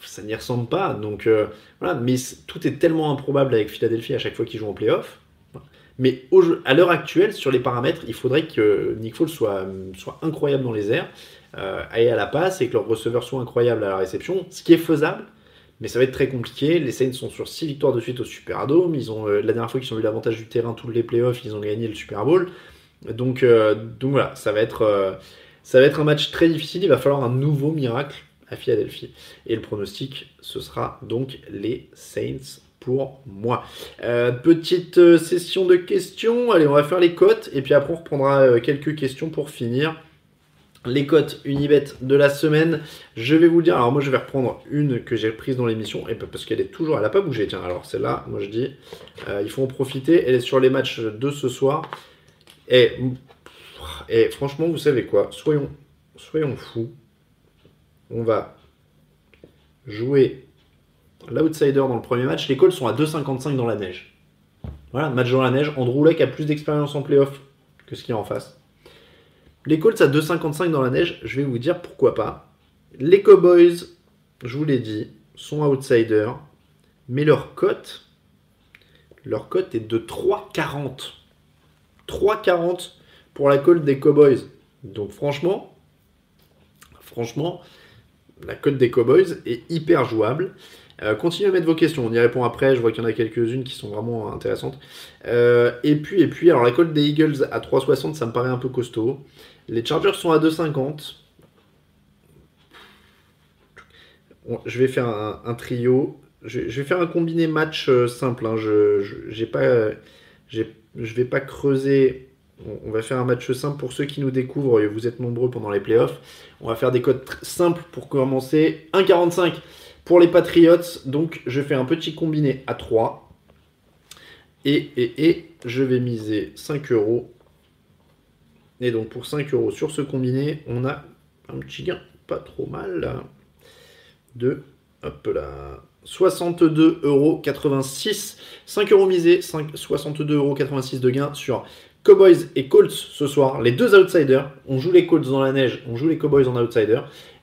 ça n'y ressemble pas. Donc euh, voilà, mais tout est tellement improbable avec Philadelphie à chaque fois qu'ils jouent en playoff. Mais à l'heure actuelle, sur les paramètres, il faudrait que Nick Foles soit, soit incroyable dans les airs, euh, et à la passe, et que leur receveur soit incroyable à la réception, ce qui est faisable, mais ça va être très compliqué. Les Saints sont sur 6 victoires de suite au Superdome. Ils ont, euh, la dernière fois qu'ils ont eu l'avantage du terrain, tous les playoffs, ils ont gagné le Super Bowl. Donc, euh, voilà, ça va, être, euh, ça va être un match très difficile. Il va falloir un nouveau miracle à Philadelphie. Et le pronostic, ce sera donc les Saints pour moi. petite session de questions. Allez, on va faire les cotes. Et puis après, on reprendra quelques questions pour finir les cotes Unibet de la semaine. Je vais vous le dire. Alors moi je vais reprendre une que j'ai prise dans l'émission et parce qu'elle est toujours, elle n'a pas bougé. Tiens, alors celle-là, moi je dis, euh, il faut en profiter. Elle est sur les matchs de ce soir. Et, franchement, vous savez quoi? Soyons, soyons fous. On va jouer l'outsider dans le premier match. Les calls sont à 2,55 dans la neige. Voilà, match dans la neige. Andrew Luck a plus d'expérience en playoff que ce qu'il y a en face. Les Colts à 2,55 dans la neige, je vais vous dire pourquoi pas. Les Cowboys, je vous l'ai dit, sont outsiders, mais leur cote, leur cote est de 3,40. 3,40 pour la cote des Cowboys. Donc franchement, franchement, la cote des Cowboys est hyper jouable. Euh, continuez à mettre vos questions, on y répond après. Je vois qu'il y en a quelques-unes qui sont vraiment intéressantes. Euh, et puis, et puis, alors la cote des Eagles à 3,60, ça me paraît un peu costaud. Les Chargers sont à 2,50. Je vais faire un, trio. Je, vais faire un combiné match euh, simple. Hein. Je, je, pas, je vais pas creuser. On, va faire un match simple pour ceux qui nous découvrent. Vous êtes nombreux pendant les playoffs. On va faire des codes simples pour commencer. 1,45 pour les Patriots. Donc je fais un petit combiné à 3. Et, et, et je vais miser 5 euros et donc pour 5 euros sur ce combiné, on a un petit gain pas trop mal de hop là 62,86 euros. 5 euros misés, 62,86 euros de gain sur Cowboys et Colts ce soir. Les deux outsiders. On joue les Colts dans la neige, on joue les Cowboys en outsider.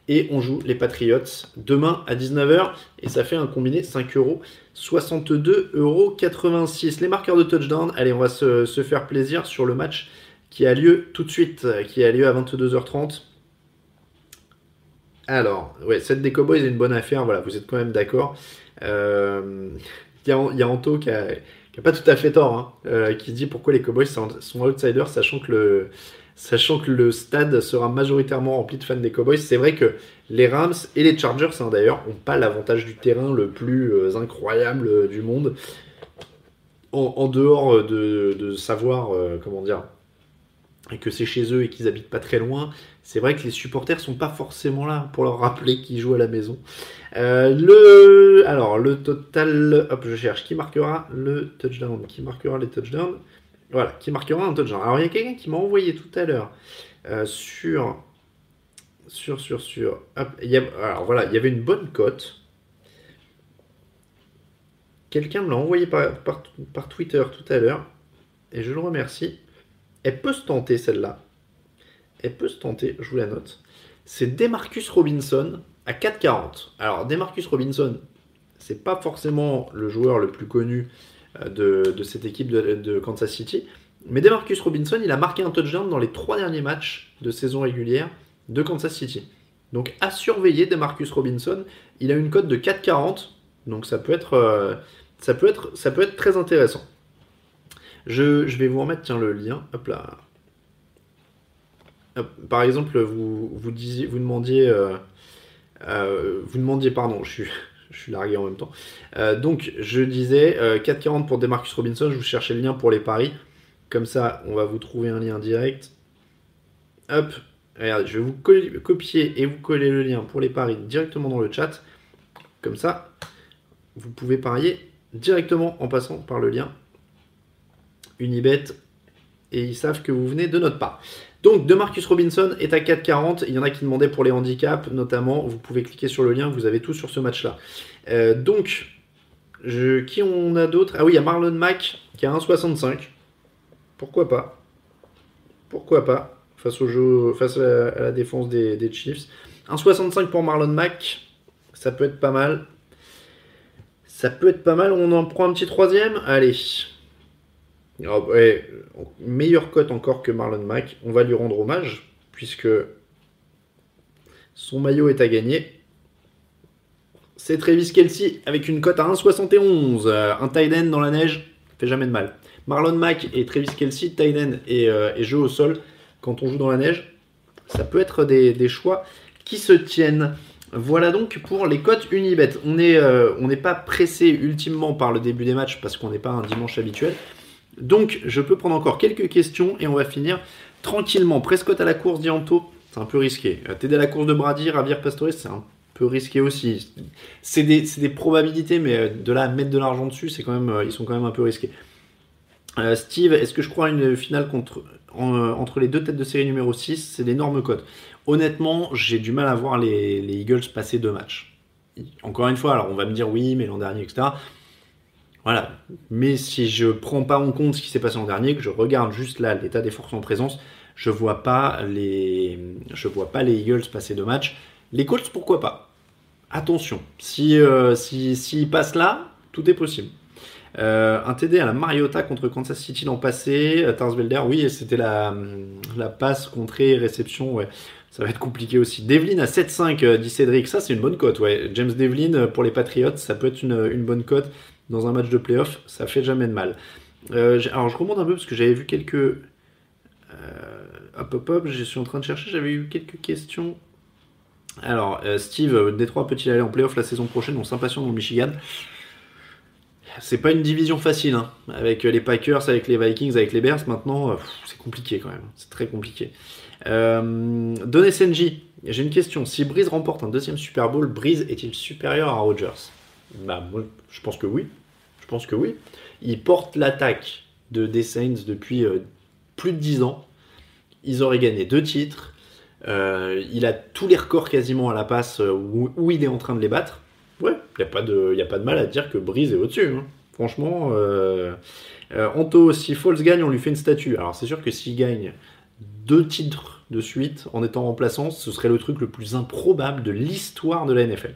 Et on joue les Patriots demain à 19h. Et ça fait un combiné 5 euros. 62,86 euros. Les marqueurs de touchdown. Allez, on va se, se, faire plaisir sur le match qui a lieu tout de suite, qui a lieu à 22h30. Alors, ouais, cette des Cowboys est une bonne affaire. Voilà, vous êtes quand même d'accord. Euh, il y, a Anto qui a, pas tout à fait tort, hein, euh, qui dit pourquoi les Cowboys sont, outsiders, sachant que le sachant que le stade sera majoritairement rempli de fans des Cowboys. C'est vrai que les Rams et les Chargers, hein, d'ailleurs, n'ont pas l'avantage du terrain le plus euh, incroyable du monde. En, dehors de, savoir, comment dire, que c'est chez eux et qu'ils habitent pas très loin, c'est vrai que les supporters sont pas forcément là pour leur rappeler qu'ils jouent à la maison. Euh, le, alors, le total, hop, je cherche, qui marquera le touchdown? Qui marquera les touchdowns? Voilà, qui marquera un touchdown. Alors, il y a quelqu'un qui m'a envoyé tout à l'heure euh, sur, sur, sur, sur, alors voilà, il y avait une bonne cote. Quelqu'un me l'a envoyé par, par Twitter tout à l'heure, et je le remercie. Elle peut se tenter celle-là. Elle peut se tenter, je vous la note. C'est Demarcus Robinson à 4,40. Alors, Demarcus Robinson, c'est pas forcément le joueur le plus connu euh, de, cette équipe de, Kansas City. Mais Demarcus Robinson, il a marqué un touchdown dans les trois derniers matchs de saison régulière de Kansas City. Donc à surveiller Demarcus Robinson, il a une cote de 4,40. Donc ça peut être, euh, ça peut être, ça peut être très intéressant. Je, vais vous remettre tiens, le lien. Hop là. par exemple, vous, disiez, demandiez. Euh, vous demandiez, pardon, je suis, je suis largué en même temps. Euh, donc, je disais 4,40 pour Demarcus Robinson. Je vous cherchais le lien pour les paris. Comme ça, on va vous trouver un lien direct. Hop, regardez, je vais vous copier et vous coller le lien pour les paris directement dans le chat. Comme ça, vous pouvez parier directement en passant par le lien Unibet et ils savent que vous venez de notre part. Donc, de Marcus Robinson est à 4,40. Il y en a qui demandaient pour les handicaps, notamment. Vous pouvez cliquer sur le lien, vous avez tout sur ce match-là. Euh, donc, qui on a d'autres Ah oui, il y a Marlon Mack qui a 1,65. Pourquoi pas? Pourquoi pas? Face, au jeu, face à, la, défense des, des Chiefs. 1,65 pour Marlon Mack. Ça peut être pas mal. Ça peut être pas mal. On en prend un petit troisième Allez. Oh, meilleure cote encore que Marlon Mack. On va lui rendre hommage, puisque son maillot est à gagner. C'est Travis Kelsey avec une cote à 1,71. Un tight dans la neige, fait jamais de mal. Marlon Mack et Travis Kelsey, tight end et, euh, jeu au sol, quand on joue dans la neige, ça peut être des, choix qui se tiennent. Voilà donc pour les cotes Unibet. On euh, n'est pas pressé ultimement par le début des matchs parce qu'on n'est pas un dimanche habituel. Donc, je peux prendre encore quelques questions et on va finir tranquillement. Prescott à la course d'Ianto, c'est un peu risqué. Euh, T'aider à la course de Brady, Ravier Pastore, c'est un peu risqué aussi. C'est des, probabilités, mais euh, de là mettre de l'argent dessus, c'est quand même, euh, ils sont quand même un peu risqués. Steve, est-ce que je crois à une finale entre les deux têtes de série numéro 6 C'est d'énormes codes. Honnêtement, j'ai du mal à voir les Eagles passer deux matchs. Encore une fois, alors on va me dire oui, mais l'an dernier, etc. Voilà. Mais si je prends pas en compte ce qui s'est passé l'an dernier, que je regarde juste là l'état des forces en présence, je vois vois pas les Eagles passer de match. Les Colts, pourquoi pas? Attention, euh, si, passent là, tout est possible. Euh, un TD à la Mariota contre Kansas City l'an passé. Euh, Tarsvelder, oui, c'était la, passe contrée réception. Ouais. Ça va être compliqué aussi. Devlin à 7-5, dit Cédric. Ça, c'est une bonne cote. Ouais. James Devlin pour les Patriots, ça peut être une bonne cote dans un match de playoff, ça fait jamais de mal. Euh, alors je remonte un peu parce que j'avais vu quelques. Euh, hop hop hop, je suis en train de chercher, j'avais eu quelques questions. Alors, euh, Steve, Détroit peut-il aller en playoff la saison prochaine? On s'impatiente dans le Michigan. C'est pas une division facile, hein. avec les Packers, avec les Vikings, avec les Bears. Maintenant, c'est compliqué quand même. C'est très compliqué. Euh, Don SNJ, j'ai une question. Si Breeze remporte un deuxième Super Bowl, Breeze est-il supérieur à Rodgers? Bah, je pense que oui. Pense que oui. Il porte l'attaque de, des Saints depuis euh, plus de 10 ans. Ils auraient gagné deux titres. Euh, il a tous les records quasiment à la passe euh, où, il est en train de les battre. Ouais, il n'y a, pas de, mal à dire que Breeze est au-dessus. Hein. Franchement, Anto, si Falls gagne, on lui fait une statue. Alors c'est sûr que s'il gagne deux titres de suite en étant remplaçant, ce serait le truc le plus improbable de l'histoire de la NFL.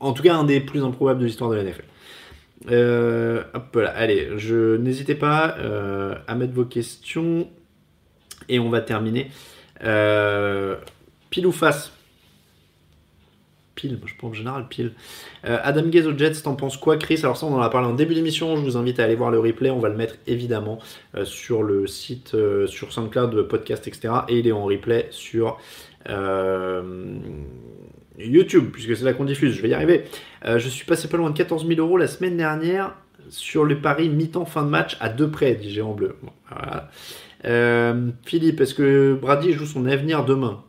En tout cas, un des plus improbables de l'histoire de la NFL. Euh, hop là, allez, je n'hésitez pas euh, à mettre vos questions et on va terminer. Euh, pile ou face? Pile, je pense en général pile. Adam Gaze aux Jets, t'en penses quoi, Chris? Alors ça, on en a parlé en début d'émission. Je vous invite à aller voir le replay. On va le mettre évidemment sur le site, sur SoundCloud, podcast, etc. Et il est en replay sur YouTube, puisque c'est là qu'on diffuse, je vais y arriver. Euh, je suis passé pas loin de 14 000 euros la semaine dernière sur le pari mi-temps fin de match à deux près, dit Géant Bleu. Euh, Philippe, est-ce que Brady joue son avenir demain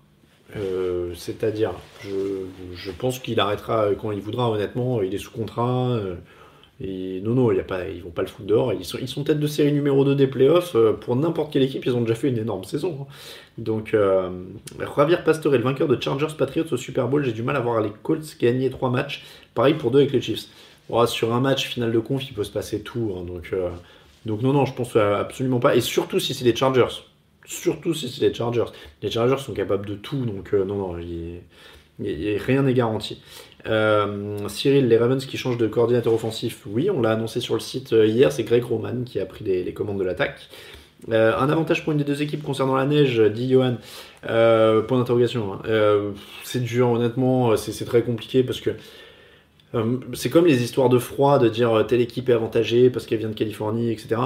euh, C'est-à-dire, je, pense qu'il arrêtera quand il voudra, honnêtement. Il est sous contrat. Non, non, y a ils vont pas le foutre dehors. Ils sont, tête de série numéro 2 des playoffs. Pour n'importe quelle équipe, ils ont déjà fait une énorme saison. Hein. Donc, euh, Javier Pastore, le vainqueur de Chargers Patriots au Super Bowl, j'ai du mal à voir les Colts gagner trois matchs. Pareil pour deux avec les Chiefs. sur un match final de conf, il peut se passer tout. Hein, donc, euh, donc, non, non, je pense absolument pas. Et surtout si c'est les Chargers. Surtout si c'est les Chargers. Les Chargers sont capables de tout. Donc, euh, non, non, rien n'est garanti. Cyril, les Ravens qui changent de coordinateur offensif, oui, on l'a annoncé sur le site hier, c'est Greg Roman qui a pris les commandes de l'attaque. Euh, un avantage pour une des deux équipes concernant la neige, dit Johan. Euh, point d'interrogation. Hein. Euh, c'est dur, honnêtement, c'est très compliqué parce que c'est comme les histoires de froid, de dire telle équipe est avantagée parce qu'elle vient de Californie, etc.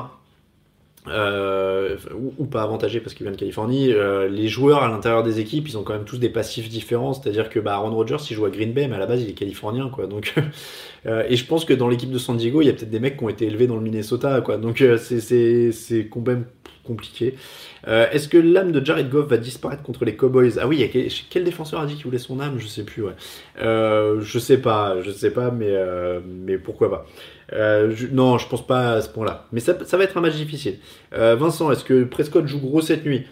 ou, pas avantagée parce qu'elle vient de Californie. les joueurs à l'intérieur des équipes, ils ont quand même tous des passifs différents. C'est-à-dire que bah, Aaron Rodgers, il joue à Green Bay, mais à la base, il est californien, quoi. Donc, et je pense que dans l'équipe de San Diego, il y a peut-être des mecs qui ont été élevés dans le Minnesota, quoi. Donc, c'est quand même compliqué. Euh, est-ce que l'âme de Jared Goff va disparaître contre les Cowboys? Ah oui, quel, défenseur a dit qu'il voulait son âme? Je sais plus. Ouais. Euh, je sais pas, je sais pas, mais euh, mais pourquoi pas. non, je pense pas à ce point-là. Mais ça, va être un match difficile. Vincent, est-ce que Prescott joue gros cette nuit?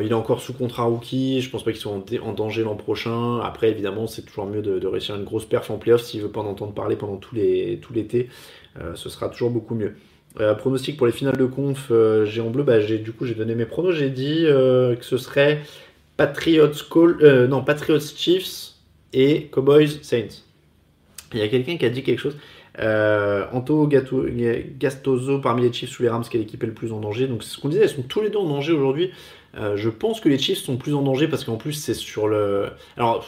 Il est encore sous contrat rookie, je pense pas qu'il soit en, danger l'an prochain. Après, évidemment, c'est toujours mieux de, réussir une grosse perf en playoff s'il veut pas en entendre parler pendant tout l'été. ce sera toujours beaucoup mieux. Euh, pronostic pour les finales de conf, euh, j'ai en bleu, bah, j'ai, du coup j'ai donné mes pronos, j'ai dit euh, que ce serait Patriots, Call, non, Patriots Chiefs et Cowboys Saints. Il y a quelqu'un qui a dit quelque chose. Anto Gastoso parmi les Chiefs sous les Rams, qui est l'équipe le plus en danger. Donc c'est ce qu'on disait, elles sont tous les deux en danger aujourd'hui. je pense que les Chiefs sont plus en danger parce qu'en plus c'est sur le. Alors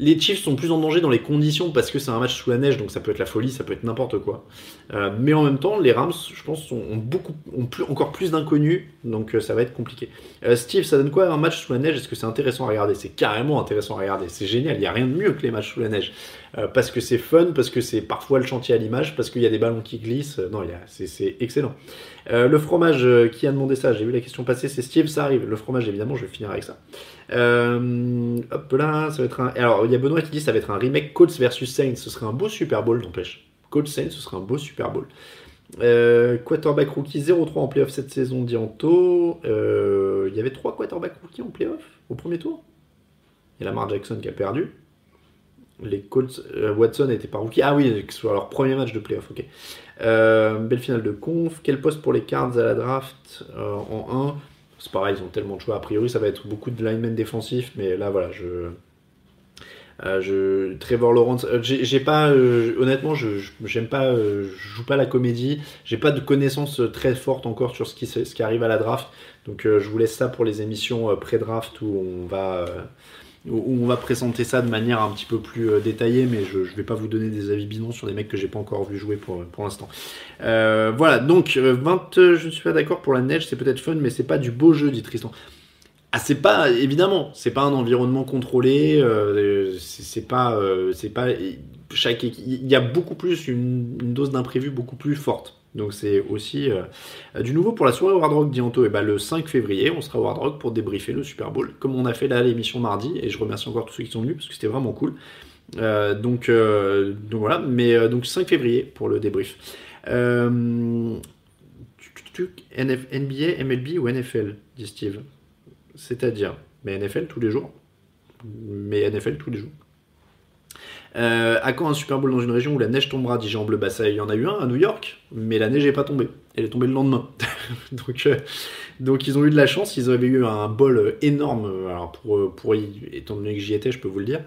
les Chiefs sont plus en danger dans les conditions parce que c'est un match sous la neige, donc ça peut être la folie, ça peut être n'importe quoi. Euh, mais en même temps, les Rams, je pense, ont, encore plus d'inconnus, donc euh, ça va être compliqué. Euh, Steve, ça donne quoi un match sous la neige? Est-ce que c'est intéressant à regarder? C'est carrément intéressant à regarder, c'est génial, il n'y a rien de mieux que les matchs sous la neige. Parce que c'est fun, parce que c'est parfois le chantier à l'image, parce qu'il y a des ballons qui glissent. non, c'est excellent. le fromage, qui a demandé ça? J'ai vu la question passer, c'est Steve, ça arrive. Le fromage, évidemment, je vais finir avec ça. hop là, ça va être un. Alors, il y a Benoît qui dit ça va être un remake Colts versus Saints. Ce serait un beau Super Bowl, n'empêche. Colts Saints, ce serait un beau Super Bowl. Euh, quarterback rookie 0-3 en playoff cette saison, Dianto. Euh, il y avait 3 quarterbacks rookies en playoff au premier tour? Il y a Lamar Jackson qui a perdu. Les Colts, euh, Watson n'était pas rookie. Ah oui, sur leur premier match de playoff, ok. belle finale de conf. Quel poste pour les Cards à la draft en 1 C'est pareil, ils ont tellement de choix. A priori, ça va être beaucoup de linemen défensifs, mais là, voilà, je euh, je, Trevor Lawrence, euh, j'ai pas, euh, honnêtement, je j'aime pas, je joue pas la comédie, j'ai pas de connaissances très fortes encore sur ce qui, ce qui arrive à la draft, donc je vous laisse ça pour les émissions pré-draft où on va où on va présenter ça de manière un petit peu plus détaillée, mais je ne vais pas vous donner des avis bidons sur des mecs que j'ai pas encore vu jouer pour, pour l'instant. voilà, donc 20, je ne suis pas d'accord pour la neige, c'est peut-être fun, mais c'est pas du beau jeu, dit Tristan. Ah, c'est pas évidemment, c'est pas un environnement contrôlé, euh, c'est pas, euh, c'est pas chaque il y a beaucoup plus une, dose d'imprévu beaucoup plus forte. Donc c'est aussi euh, du nouveau pour la soirée Hard Rock Dianto. Et ben le 5 février, on sera au Hard Rock pour débriefer le Super Bowl, comme on a fait là l'émission mardi. Et je remercie encore tous ceux qui sont venus parce que c'était vraiment cool. donc, donc voilà, mais donc 5 février pour le débrief. NBA, MLB ou NFL, dit Steve c'est-à-dire, mais NFL tous les jours. Mais NFL tous les jours. Euh, à quand un Super Bowl dans une région où la neige tombera dit Jean Bleu Bah ça, il y en a eu un à New York, mais la neige n'est pas tombée. Elle est tombée le lendemain. donc, euh, Donc ils ont eu de la chance, ils avaient eu un bol énorme. Alors pour, pour étant donné que j'y étais, je peux vous le dire,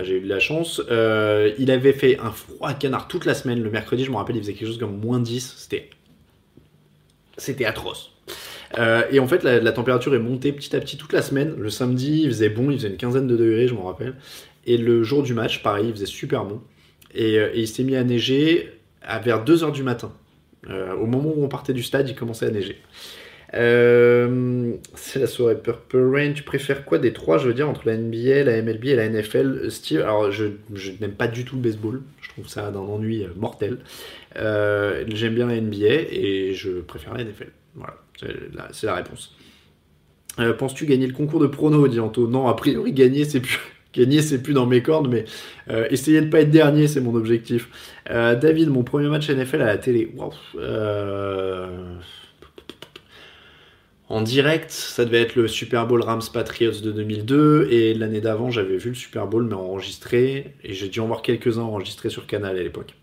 j'ai eu de la chance. il avait fait un froid canard toute la semaine. Le mercredi, je me rappelle, il faisait quelque chose comme moins 10. C'était c'était atroce. et en fait, la, température est montée petit à petit toute la semaine. Le samedi, il faisait bon, il faisait une quinzaine de degrés, je m'en rappelle. Et le jour du match, pareil, il faisait super bon. Et, et il s'est mis à neiger à vers 2h du matin. Euh, au moment où on partait du stade, il commençait à neiger. Euh, c'est la soirée Purple Rain. Tu préfères quoi des trois, je veux dire, entre la NBA, la MLB et la NFL Steve, alors je, n'aime pas du tout le baseball. Je trouve ça d'un ennui mortel. Euh, j'aime bien la NBA et je préfère la NFL. Voilà, c'est la, réponse. Penses-tu gagner le concours de prono, dit Anto? Non, a priori, gagner, c'est plus. Gagner, c'est plus dans mes cordes, mais euh, essayer de pas être dernier, c'est mon objectif. Euh, David, mon premier match NFL à la télé. Euh, en direct, ça devait être le Super Bowl Rams Patriots de 2002, et l'année d'avant, j'avais vu le Super Bowl, mais enregistré, et j'ai dû en voir quelques-uns enregistrés sur Canal à l'époque.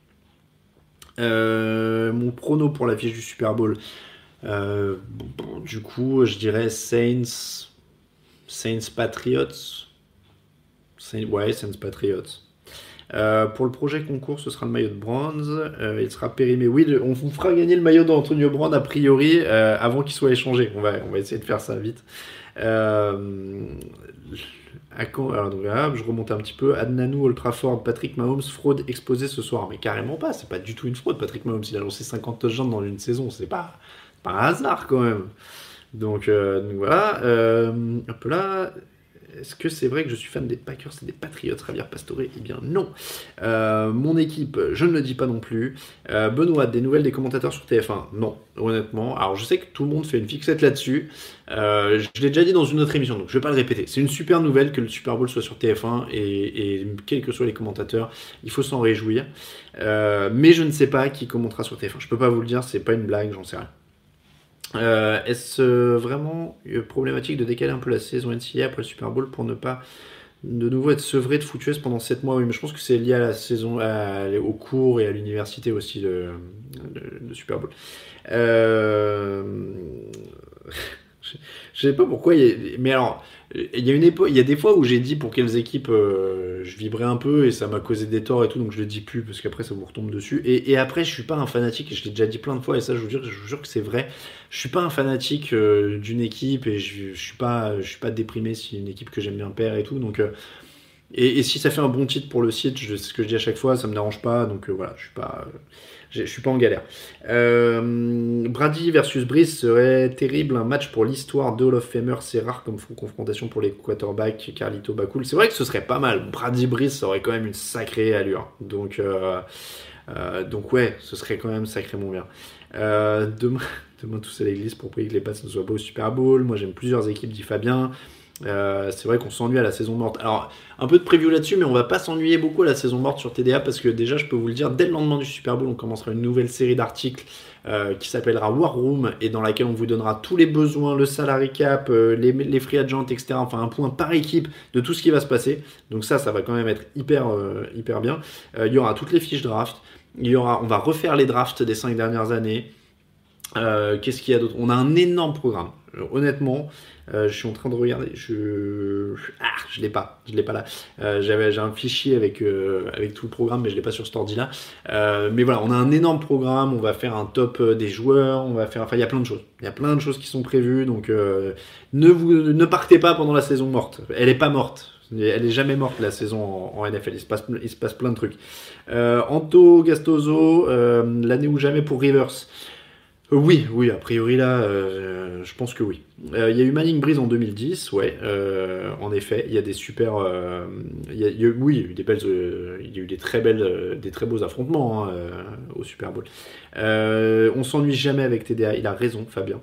mon prono pour la fiche du Super Bowl. du coup, je dirais Saints, Saints Patriots. Ouais, Saints Patriots. Euh, pour le projet concours, ce sera le maillot de bronze. Euh, il sera périmé. Oui, on vous fera gagner le maillot d'Antonio Brand a priori euh, avant qu'il soit échangé. On va, essayer de faire ça vite. alors, je remonte un petit peu. Adnanou, Ultraford, Patrick Mahomes, fraude exposée ce soir. Mais carrément pas. C'est pas du tout une fraude. Patrick Mahomes, il a lancé 50 touchdowns dans une saison. C'est pas, pas un hasard quand même. Donc voilà. un peu là. Est-ce que c'est vrai que je suis fan des Packers et des Patriots, Javier Pastore Eh bien non. Euh, mon équipe, je ne le dis pas non plus. Euh, Benoît, des nouvelles des commentateurs sur TF1 Non, honnêtement. Alors je sais que tout le monde fait une fixette là-dessus. Euh, je l'ai déjà dit dans une autre émission, donc je ne vais pas le répéter. C'est une super nouvelle que le Super Bowl soit sur TF1 et, quels que soient les commentateurs, il faut s'en réjouir. mais je ne sais pas qui commentera sur TF1. Je ne peux pas vous le dire, c'est pas une blague, j'en sais rien. Euh, est-ce euh, vraiment euh, problématique de décaler un peu la saison NCAA après le Super Bowl pour ne pas de nouveau être sevré de foutueuse pendant 7 mois? Oui, mais je pense que c'est lié à la saison, au cours et à l'université aussi de, Super Bowl. Euh, je sais pas pourquoi, mais alors, il y a une époque, il y a des fois où j'ai dit pour quelles équipes euh, je vibrais un peu et ça m'a causé des torts et tout, donc je le dis plus parce qu'après ça vous retombe dessus. Et, après, je suis pas un fanatique et je l'ai déjà dit plein de fois et ça, je vous jure, je vous jure que c'est vrai. Je suis pas un fanatique euh, d'une équipe et je, je, suis pas, je suis pas déprimé si une équipe que j'aime bien perd et tout, donc. Euh, et, si ça fait un bon titre pour le site, c'est ce que je dis à chaque fois, ça me dérange pas, donc voilà, je suis pas je suis pas en galère. Euh, Brady versus Brice serait terrible, un match pour l'histoire de Hall of Famer, c'est rare comme confrontation pour les quarterbacks, Carlito Bakul. C'est vrai que ce serait pas mal. Brady Brice, ça aurait quand même une sacrée allure. Donc, euh, euh, donc ouais, ce serait quand même sacrément bien. demain, demain tous à l'église pour prier que les passes ne soient pas au Super Bowl. Moi j'aime plusieurs équipes, dit Fabien. Euh, c'est vrai qu'on s'ennuie à la saison morte. Alors, un peu de preview là-dessus, mais on va pas s'ennuyer beaucoup à la saison morte sur TDA parce que déjà, je peux vous le dire, dès le lendemain du Super Bowl, on commencera une nouvelle série d'articles euh, qui s'appellera War Room et dans laquelle on vous donnera tous les besoins, le salary cap, euh, les, free agents, etc. Enfin, un point par équipe de tout ce qui va se passer. Donc ça, ça va quand même être hyper, hyper bien. il y aura toutes les fiches draft. Il y aura, on va refaire les drafts des 5 dernières années. Qu'est-ce qu'il y a d'autre? On a un énorme programme. Honnêtement, euh, je suis en train de regarder. Je ah, je l'ai pas. Je l'ai pas là. Euh, j'avais j'ai un fichier avec euh, avec tout le programme, mais je l'ai pas sur cet ordi là. mais voilà, on a un énorme programme. On va faire un top des joueurs. On va faire. Enfin, il y a plein de choses. Il y a plein de choses qui sont prévues. Donc ne vous ne partez pas pendant la saison morte. Elle est pas morte. Elle est jamais morte la saison en, NFL. Il se, passe, il se passe plein de trucs. Anto Gastoso, l'année ou jamais pour Rivers. Oui, oui, a priori là, euh, je pense que oui. Euh, il y a eu Manning Breeze en 2010, ouais, euh, en effet, il y a des super, oui, il y a eu des très belles, des très beaux affrontements hein, au Super Bowl. on s'ennuie jamais avec TDA, il a raison, Fabien.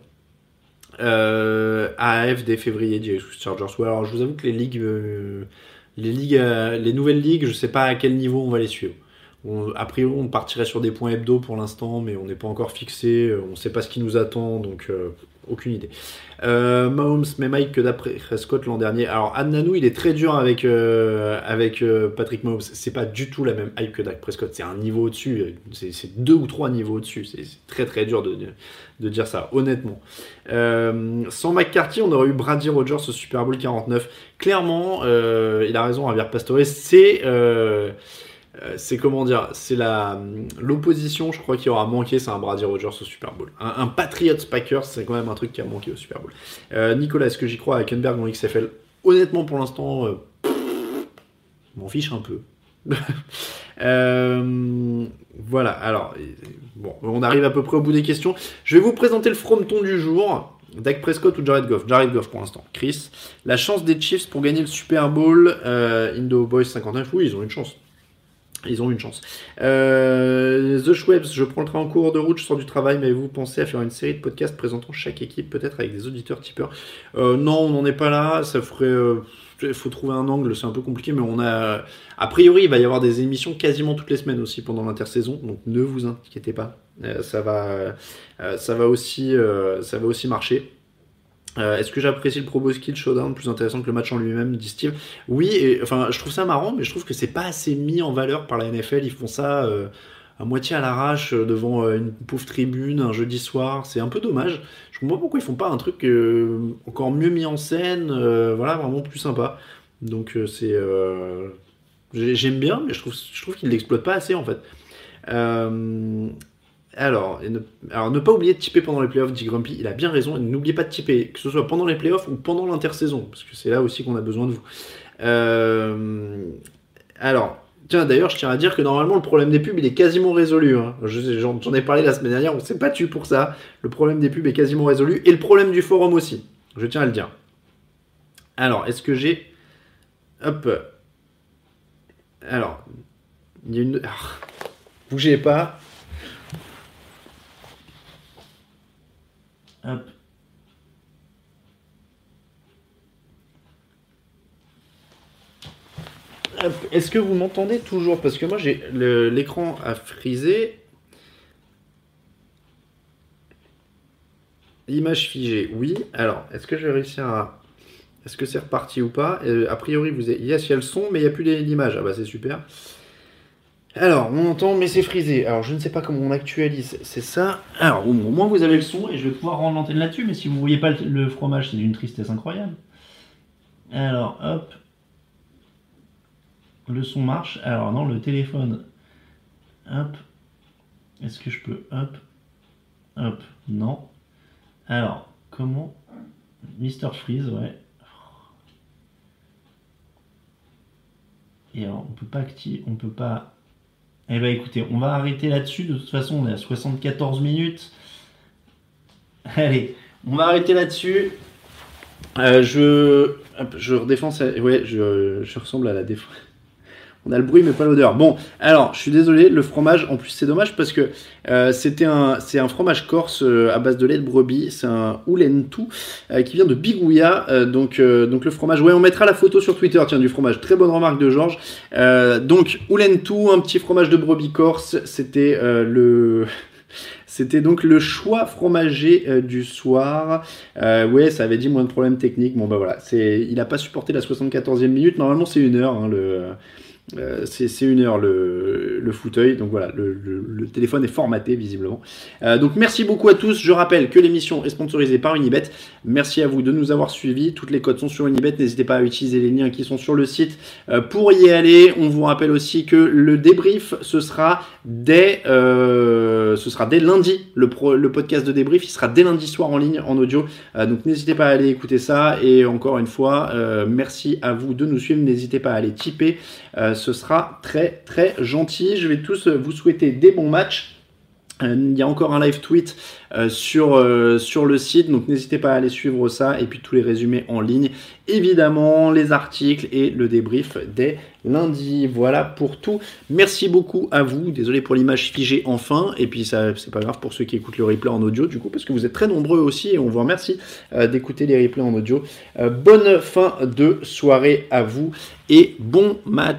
AF dès février, Chargers. Ouais, alors je vous avoue que les ligues, les ligues, les nouvelles ligues, je sais pas à quel niveau on va les suivre. A priori, on partirait sur des points hebdo pour l'instant, mais on n'est pas encore fixé. On ne sait pas ce qui nous attend, donc aucune idée. Euh, Mahomes, même Mike que d'après Prescott l'an dernier. Alors, Adnanou, il est très dur avec, euh, avec euh, Patrick Mahomes. C'est pas du tout la même hype que Dak Prescott. C'est un niveau au-dessus. C'est deux ou trois niveaux au-dessus. C'est très très dur de, de, dire ça, honnêtement. sans McCarthy, on aurait eu Brady Rogers au Super Bowl 49. Clairement, il a raison, Javier Pastore. C'est euh, c'est comment dire, c'est la l'opposition, je crois, qui aura manqué, c'est un Brady Rogers au Super Bowl. Un, Patriots Packers, c'est quand même un truc qui a manqué au Super Bowl. Euh, Nicolas, est-ce que j'y crois à Hackenberg en XFL Honnêtement, pour l'instant, euh, je m'en fiche un peu. voilà, alors, bon, on arrive à peu près au bout des questions. Je vais vous présenter le frometon du jour. Dak Prescott ou Jared Goff? Jared Goff pour l'instant. Chris, la chance des Chiefs pour gagner le Super Bowl, Indo Boys 59, oui, ils ont une chance. Ils ont une chance. Euh, The Schweppes, je prends le train en cours de route, je sors du travail, mais vous pensez à faire une série de podcasts présentant chaque équipe, peut-être avec des auditeurs tipeurs euh, Non, on n'en est pas là. Ça ferait. Il euh, faut trouver un angle, c'est un peu compliqué, mais on a. A priori, il va y avoir des émissions quasiment toutes les semaines aussi pendant l'intersaison, donc ne vous inquiétez pas. ça, va, ça, va aussi, ça va aussi marcher. Euh, est-ce que j'apprécie le Pro Skill Showdown plus intéressant que le match en lui-même, dit Steve Oui, enfin, je trouve ça marrant, mais je trouve que c'est pas assez mis en valeur par la NFL. Ils font ça euh, à moitié à l'arrache euh, devant une pauvre tribune un jeudi soir. C'est un peu dommage. Je comprends pas pourquoi ils font pas un truc encore mieux mis en scène, voilà, vraiment plus sympa. Donc c'est, j'aime bien, mais je trouve, je trouve l'exploitent pas assez en fait. Alors, ne, alors, pas oublier de typer pendant les playoffs, dit Grumpy, il a bien raison. N'oubliez pas de typer, que ce soit pendant les playoffs ou pendant l'intersaison, parce que c'est là aussi qu'on a besoin de vous. Euh, alors, tiens, d'ailleurs, je tiens à dire que normalement, le problème des pubs, il est quasiment résolu. Hein. J'en ai parlé la semaine dernière, on s'est battu pour ça. Le problème des pubs est quasiment résolu, et le problème du forum aussi. Je tiens à le dire. Alors, est-ce que j'ai. Hop. Alors, il y a une. Ah, bougez pas. Est-ce que vous m'entendez toujours? Parce que moi, j'ai l'écran a frisé. L'image figée, oui. Alors, est-ce que je vais réussir à... Est-ce que c'est reparti ou pas? A priori, vous avez... Yes, il y a le son, mais il n'y a plus l'image. Ah bah c'est super. Alors, on entend, mais c'est frisé. Alors, je ne sais pas comment on actualise. C'est ça. Alors, au moins, vous avez le son et je vais pouvoir rendre l'antenne là-dessus. Mais si vous ne voyez pas le fromage, c'est d'une tristesse incroyable. Alors, hop. Le son marche. Alors, non, le téléphone. Hop. Est-ce que je peux Hop. Hop. Non. Alors, comment? Mister Freeze, ouais. Et alors, on peut pas activer, on peut pas eh bien écoutez, on va arrêter là-dessus. De toute façon, on est à 74 minutes. Allez, on va arrêter là-dessus. Euh, je, je redéfends Ouais, je, je ressemble à la défense. On a le bruit mais pas l'odeur. Bon, alors je suis désolé, le fromage, en plus c'est dommage parce que euh, c'était un, c'est un fromage corse euh, à base de lait de brebis, c'est un oulentou euh, qui vient de Bigouya. donc, donc le fromage, ouais, on mettra la photo sur Twitter, tiens, du fromage. Très bonne remarque de Georges. donc oulentou, un petit fromage de brebis corse, c'était le c'était donc le choix fromager du soir. ouais, ça avait dit moins de problèmes techniques. Bon, bah voilà, c'est, il n'a pas supporté la 74e minute. Normalement, c'est une heure. Hein, le, euh, c'est une heure le, le, fauteuil, donc voilà, le, téléphone est formaté visiblement. Euh, donc merci beaucoup à tous. Je rappelle que l'émission est sponsorisée par Unibet. Merci à vous de nous avoir suivis. Toutes les codes sont sur Unibet. N'hésitez pas à utiliser les liens qui sont sur le site euh, pour y aller. On vous rappelle aussi que le débrief ce sera dès ce sera dès lundi. Le, le, podcast de débrief il sera dès lundi soir en ligne en audio. donc n'hésitez pas à aller écouter ça. Et encore une fois, merci à vous de nous suivre. N'hésitez pas à aller tiper ce sera très très gentil. Je vais tous vous souhaiter des bons matchs. Euh, il y a encore un live tweet euh, sur, euh, le site, donc n'hésitez pas à aller suivre ça et puis tous les résumés en ligne, évidemment, les articles et le débrief dès lundi. Voilà pour tout. Merci beaucoup à vous. Désolé pour l'image figée enfin, et puis ça c'est pas grave pour ceux qui écoutent le replay en audio du coup, parce que vous êtes très nombreux aussi et on vous remercie d'écouter les replays en audio. bonne fin de soirée à vous et bon match.